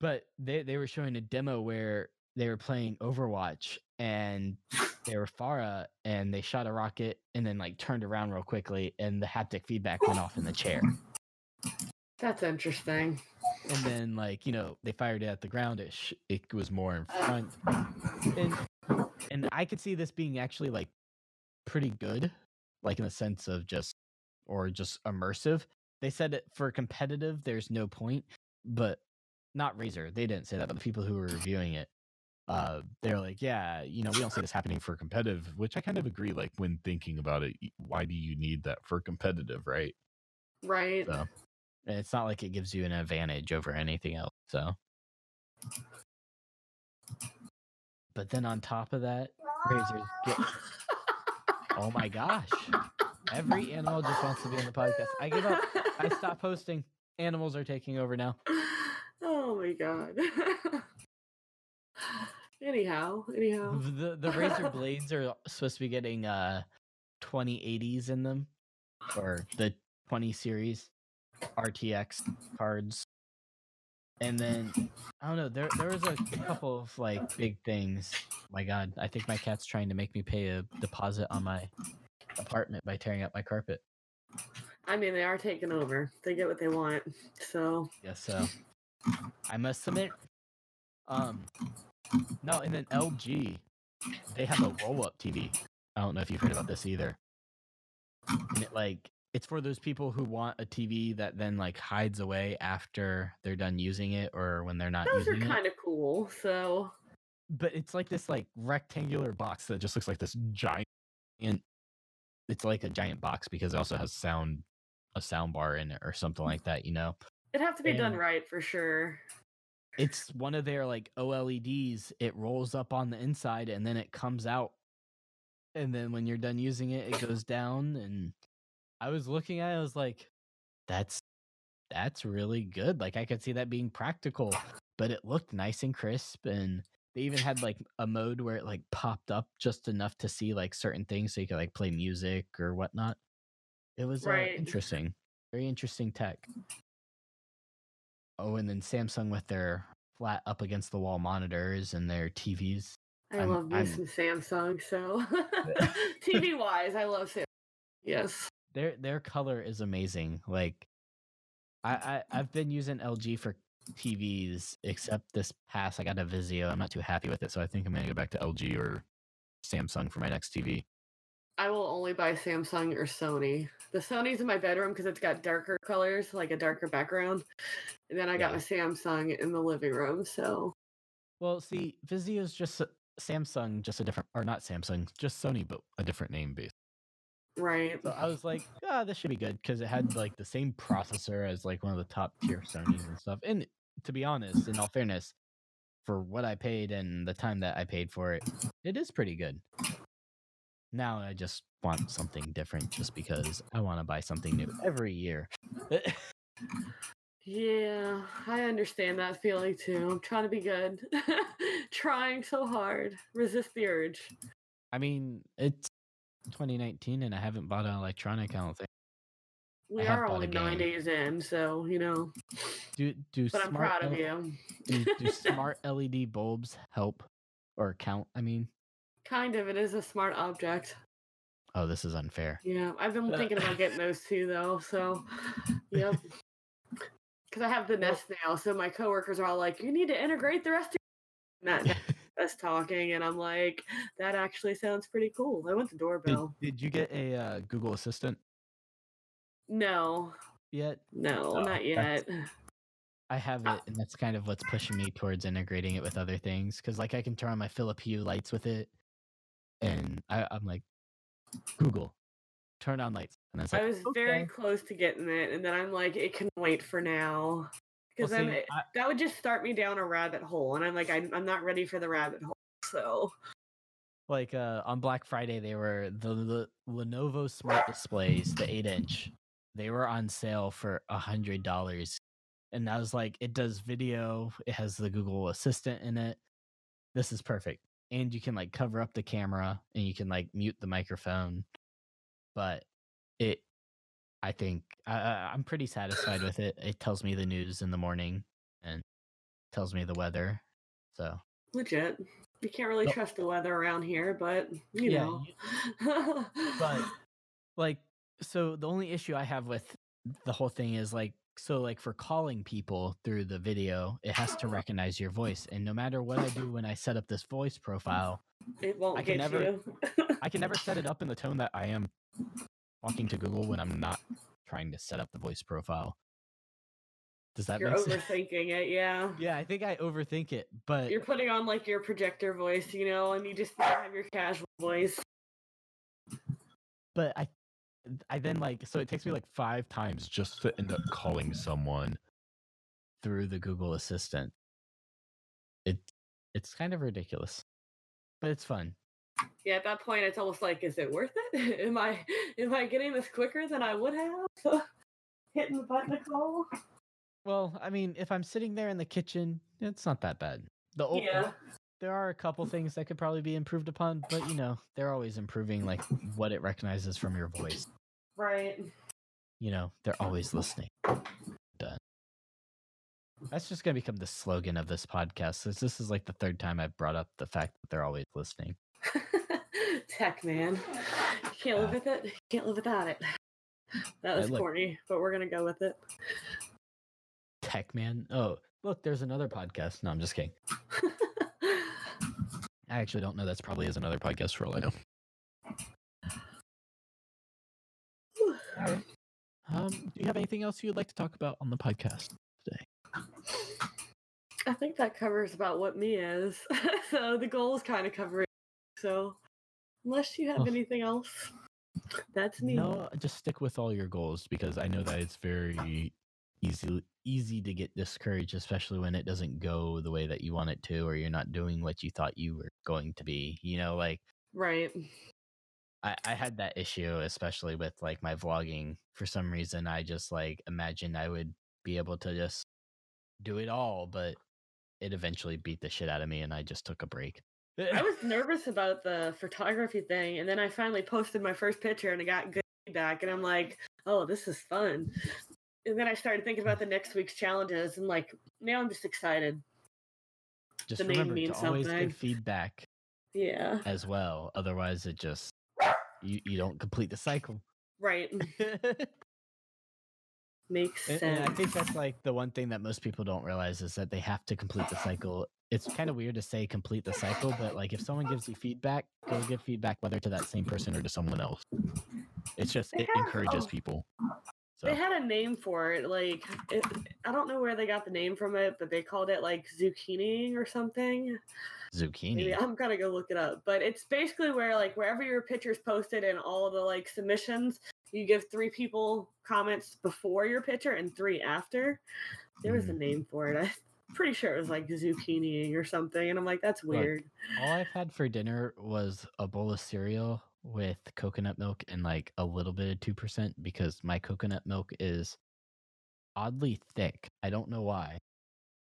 but they they were showing a demo where they were playing Overwatch and they were Pharah and they shot a rocket and then like turned around real quickly and the haptic feedback went off in the chair. That's interesting. And then like, you know, they fired it at the ground. It sh- it was more in front. And and I could see this being actually like pretty good, like in the sense of just or just immersive. They said it for competitive, there's no point, but not Razer. They didn't say that, but the people who were reviewing it, uh, they're like, yeah, you know, we don't see this happening for competitive, Which I kind of agree. Like when thinking about it, why do you need that for competitive, right? Right. So it's not like it gives you an advantage over anything else. So, but then on top of that, Razer's get. Oh my gosh! Every animal just wants to be on the podcast. I give up. I stop posting. Animals are taking over now. oh my god. anyhow, anyhow. The the Razer Blades are supposed to be getting uh 2080s in them, or the 20 series RTX cards. And then I don't know. There there was a couple of like big things. My God, I think my cat's trying to make me pay a deposit on my apartment by tearing up my carpet. I mean, they are taking over. They get what they want. So, Yes, so I must submit. Um, no, and then LG, they have a roll-up TV. I don't know if you've heard about this either. And it like it's for those people who want a TV that then like hides away after they're done using it or when they're not those are kind of cool. So, But it's like this like rectangular box that just looks like this giant. And it's like a giant box because it also has sound, a sound bar in it or something like that. You know. it'd have to be done right for sure. It's one of their like OLEDs. It rolls up on the inside and then it comes out. And then when you're done using it, it goes down. And I was looking at it, I was like, that's that's really good. Like I could see that being practical, but it looked nice and crisp. And they even had like a mode where it like popped up just enough to see like certain things so you could like play music or whatnot. It was uh, interesting. Very interesting tech. Oh, and then Samsung with their flat up against the wall monitors and their TVs. I I'm- love me I'm- some Samsung. So, TV wise, I love Samsung. Yes. Their their color is amazing. Like I, I I've been using LG for TVs except this past I got a Vizio. I'm not too happy with it, so I think I'm gonna go back to LG or Samsung for my next TV. I will only buy Samsung or Sony. The Sony's in my bedroom because it's got darker colors, like a darker background. And then I got Yeah. my Samsung in the living room. So, Well, see, Vizio's just Samsung, just a different or not Samsung, just Sony, but a different name base. right. So I was like, ah, this should be good because it had like the same processor as like one of the top tier Sony's and stuff. And to be honest, in all fairness, for what I paid and the time that I paid for it, it is pretty good. Now I just want something different just because I want to buy something new every year. Yeah, I understand that feeling too. I'm trying to be good. trying so hard. Resist the urge. I mean, it's 2019 and I haven't bought an electronic, I don't think. We are only nine days in, so, you know, Do do but I'm proud of you. do, do smart LED bulbs help or count? I mean, Kind of. It is a smart object. oh, this is unfair. Yeah, I've been Uh, thinking about getting those too, though. So, yep. Because I have the Nest now, so my coworkers are all like, "You need to integrate the rest of." Your... Not us talking, and I'm like, "That actually sounds pretty cool." I want the doorbell. did you get a uh, Google Assistant No, yet? no, Oh, not yet. I have it, and that's kind of what's pushing me towards integrating it with other things. Because like I can turn on my Philips Hue lights with it, and I, I'm like, Google, turn on lights, and then it's like, I was very close to getting it, and then I'm like, it can wait for now. Well, Because then I- that would just start me down a rabbit hole, and I'm like, I'm, I'm not ready for the rabbit hole. So like uh, on Black Friday, they were the, the Lenovo Smart Displays, the eight inch. They were on sale for a hundred dollars, and I was like, it does video. It has the Google Assistant in it. This is perfect, and you can like cover up the camera, and you can like mute the microphone. But it I think uh, I'm pretty satisfied with it. It tells me the news in the morning and tells me the weather. So Legit. You can't really Nope. trust the weather around here, but you Yeah, know. but like so the only issue i have with the whole thing is like so like for calling people through the video it has to recognize your voice and no matter what i do when i set up this voice profile it won't I can get never- i can never set it up in the tone that i am talking to google when i'm not trying to set up the voice profile does that You're make sense overthinking it, yeah. yeah i think i overthink it but You're putting on like your projector voice, you know, and you just have your casual voice. but i i then like so it takes me like five times just to end up calling someone. through the Google Assistant. It it's kind of ridiculous, but it's fun. Yeah, at that point, it's almost like, is it worth it? am I am I getting this quicker than I would have? Hitting the button to call. Well, I mean, if I'm sitting there in the kitchen, it's not that bad. The o- Yeah. There are a couple things that could probably be improved upon, but you know, they're always improving like what it recognizes from your voice. Right. You know, they're always listening. Done. That's just gonna become the slogan of this podcast. Since this is like the third time I've brought up the fact that they're always listening. Tech man. Can't live Uh, with it. Can't live without it. That was look- corny, but we're gonna go with it. Tech man. Oh, look, there's another podcast. No, I'm just kidding. I actually don't know. That's probably is another podcast for all I know. Um, do you have anything else you'd like to talk about on the podcast today? I think that covers about what me is. so the goal is kind of cover it. So unless you have Well, anything else, that's me. No, just stick with all your goals because I know that it's very easy easy to get discouraged, especially when it doesn't go the way that you want it to, or you're not doing what you thought you were going to be. You know, like Right. I, I had that issue, especially with like my vlogging. For some reason, I just like imagined I would be able to just do it all, but it eventually beat the shit out of me, and I just took a break. I was nervous about the photography thing, and then I finally posted my first picture and I got good feedback, and I'm like, oh, this is fun. And then I started thinking about the next week's challenges, and like, now I'm just excited. just the name remember to means always something. give feedback Yeah. as well. Otherwise, it just you, you don't complete the cycle. Right. Makes and sense. I think that's like the one thing that most people don't realize is that they have to complete the cycle. It's kind of weird to say complete the cycle, but like if someone gives you feedback, go give feedback whether to that same person or to someone else. It's just it encourages oh. people. So They had a name for it. Like, it, I don't know where they got the name from it, but they called it like zucchini or something. zucchini. Maybe I'm gonna go look it up. But it's basically where like wherever your picture's posted and all of the like submissions, you give three people comments before your picture and three after. There was a Mm. name for it. I'm pretty sure it was like zucchini or something. And I'm like, that's Look, weird. All I've had for dinner was a bowl of cereal with coconut milk and like a little bit of 2% because my coconut milk is oddly thick. I don't know why,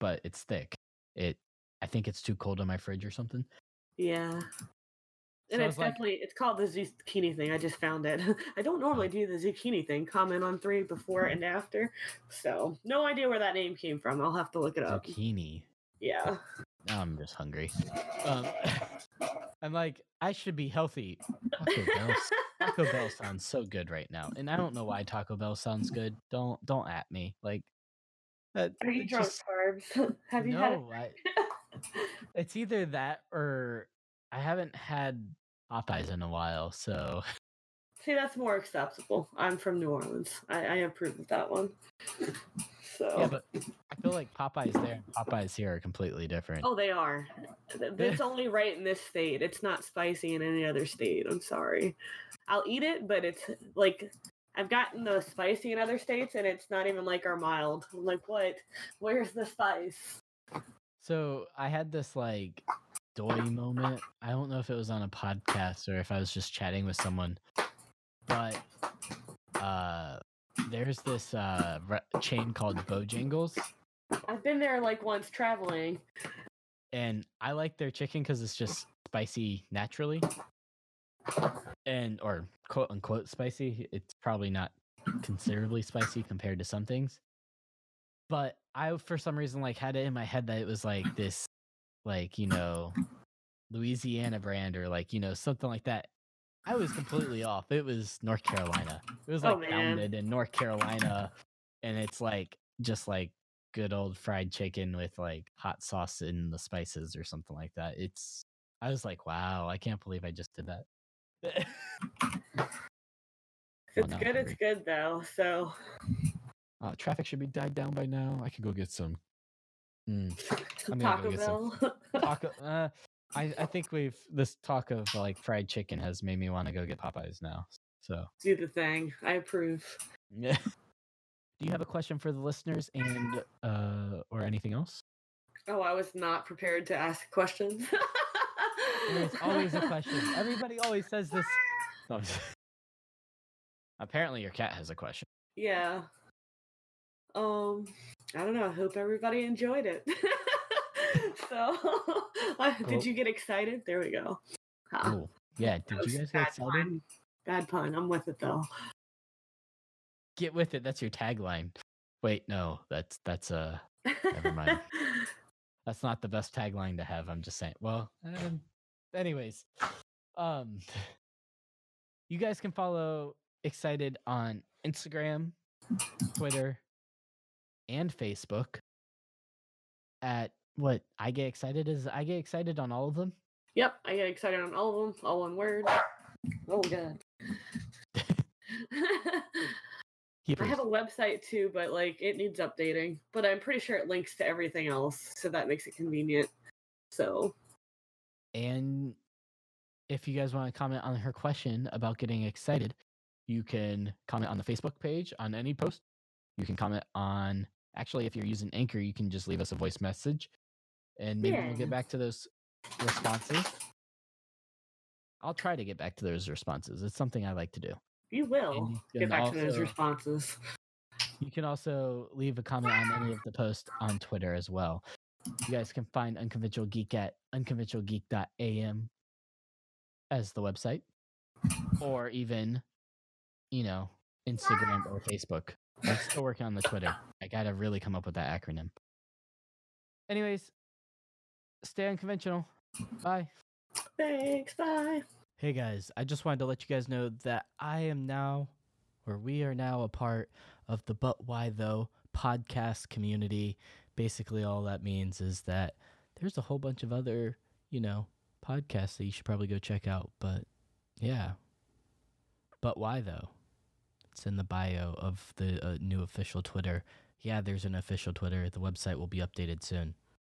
but it's thick. It I think it's too cold in my fridge or something. Yeah. And it's like- definitely it's called the zucchini thing. I just found it. I don't normally oh. do the zucchini thing. Comment on three before and after. So no idea where that name came from. I'll have to look it up. Zucchini. Yeah. Now I'm just hungry. Um, I'm like, I should be healthy. Taco Bell, Taco Bell sounds so good right now, and I don't know why Taco Bell sounds good. Don't don't at me. Like, uh, Are you drunk just- carbs? have you had it? I, it's either that or I haven't had Popeyes in a while. So See, that's more acceptable. I'm from New Orleans. I, I approve of that one. So, yeah, but I feel like Popeyes there and Popeyes here are completely different. oh, they are. It's only right in this state. It's not spicy in any other state. I'm sorry. I'll eat it, but it's like I've gotten the spicy in other states, and it's not even like our mild. I'm like, what? Where's the spice? So I had this like doy moment. I don't know if it was on a podcast or if I was just chatting with someone, but uh, there's this uh re- chain called Bojangles, I've been there like once traveling. and I like their chicken because it's just spicy naturally, and or quote unquote spicy. It's probably not considerably spicy compared to some things. But I, for some reason, like had it in my head that it was like this, like you know, Louisiana brand or like you know something like that. I was completely off. It was North Carolina. It was Oh, like man. founded in North Carolina, and it's like just like good old fried chicken with like hot sauce and the spices or something like that. It's I was like, wow, I can't believe I just did that. Well, it's good, it's good though. So Uh, traffic should be died down by now. I could go get some. Mm. I'm Taco go get some- Bell. Taco, uh, I I think we've this talk of like fried chicken has made me want to go get Popeyes now. So Do the thing. I approve. yeah. Do you have a question for the listeners and uh or anything else? Oh, I was not prepared to ask questions. There's always a question. Everybody always says this. No, Apparently, your cat has a question. Yeah. Um, I don't know. I hope everybody enjoyed it. so, did you get excited? There we go. Ah, Cool. Yeah. Did you guys get excited? Pun. Bad pun. I'm with it though. Get with it. That's your tagline. Wait, no. That's that's uh Never mind. that's not the best tagline to have. I'm just saying. Well, um, anyways, um, you guys can follow Excited on Instagram, Twitter, and Facebook. At what I get excited is I get excited on all of them. yep, I get excited on all of them. All one word. Oh god. I have a website too, but like it needs updating. But I'm pretty sure it links to everything else, so that makes it convenient. So And if you guys want to comment on her question about getting excited, you can comment on the Facebook page on any post. You can comment on actually if you're using Anchor, you can just leave us a voice message and maybe we'll get back to those responses. I'll try to get back to those responses. It's something I like to do. you will you get back to those responses. You can also leave a comment on any of the posts on Twitter as well. You guys can find Unconventional Geek at unconventionalgeek.am as the website, or even, you know, Instagram or Facebook. I'm still working on the Twitter. I gotta really come up with that acronym. Anyways, stay unconventional. Bye. Thanks. Bye. Hey guys, I just wanted to let you guys know that I am now, or we are now a part of the But Why Though podcast community. Basically, all that means is that there's a whole bunch of other, you know, podcasts that you should probably go check out. But yeah. But why though? It's in the bio of the uh, new official Twitter. Yeah, there's an official Twitter. The website will be updated soon.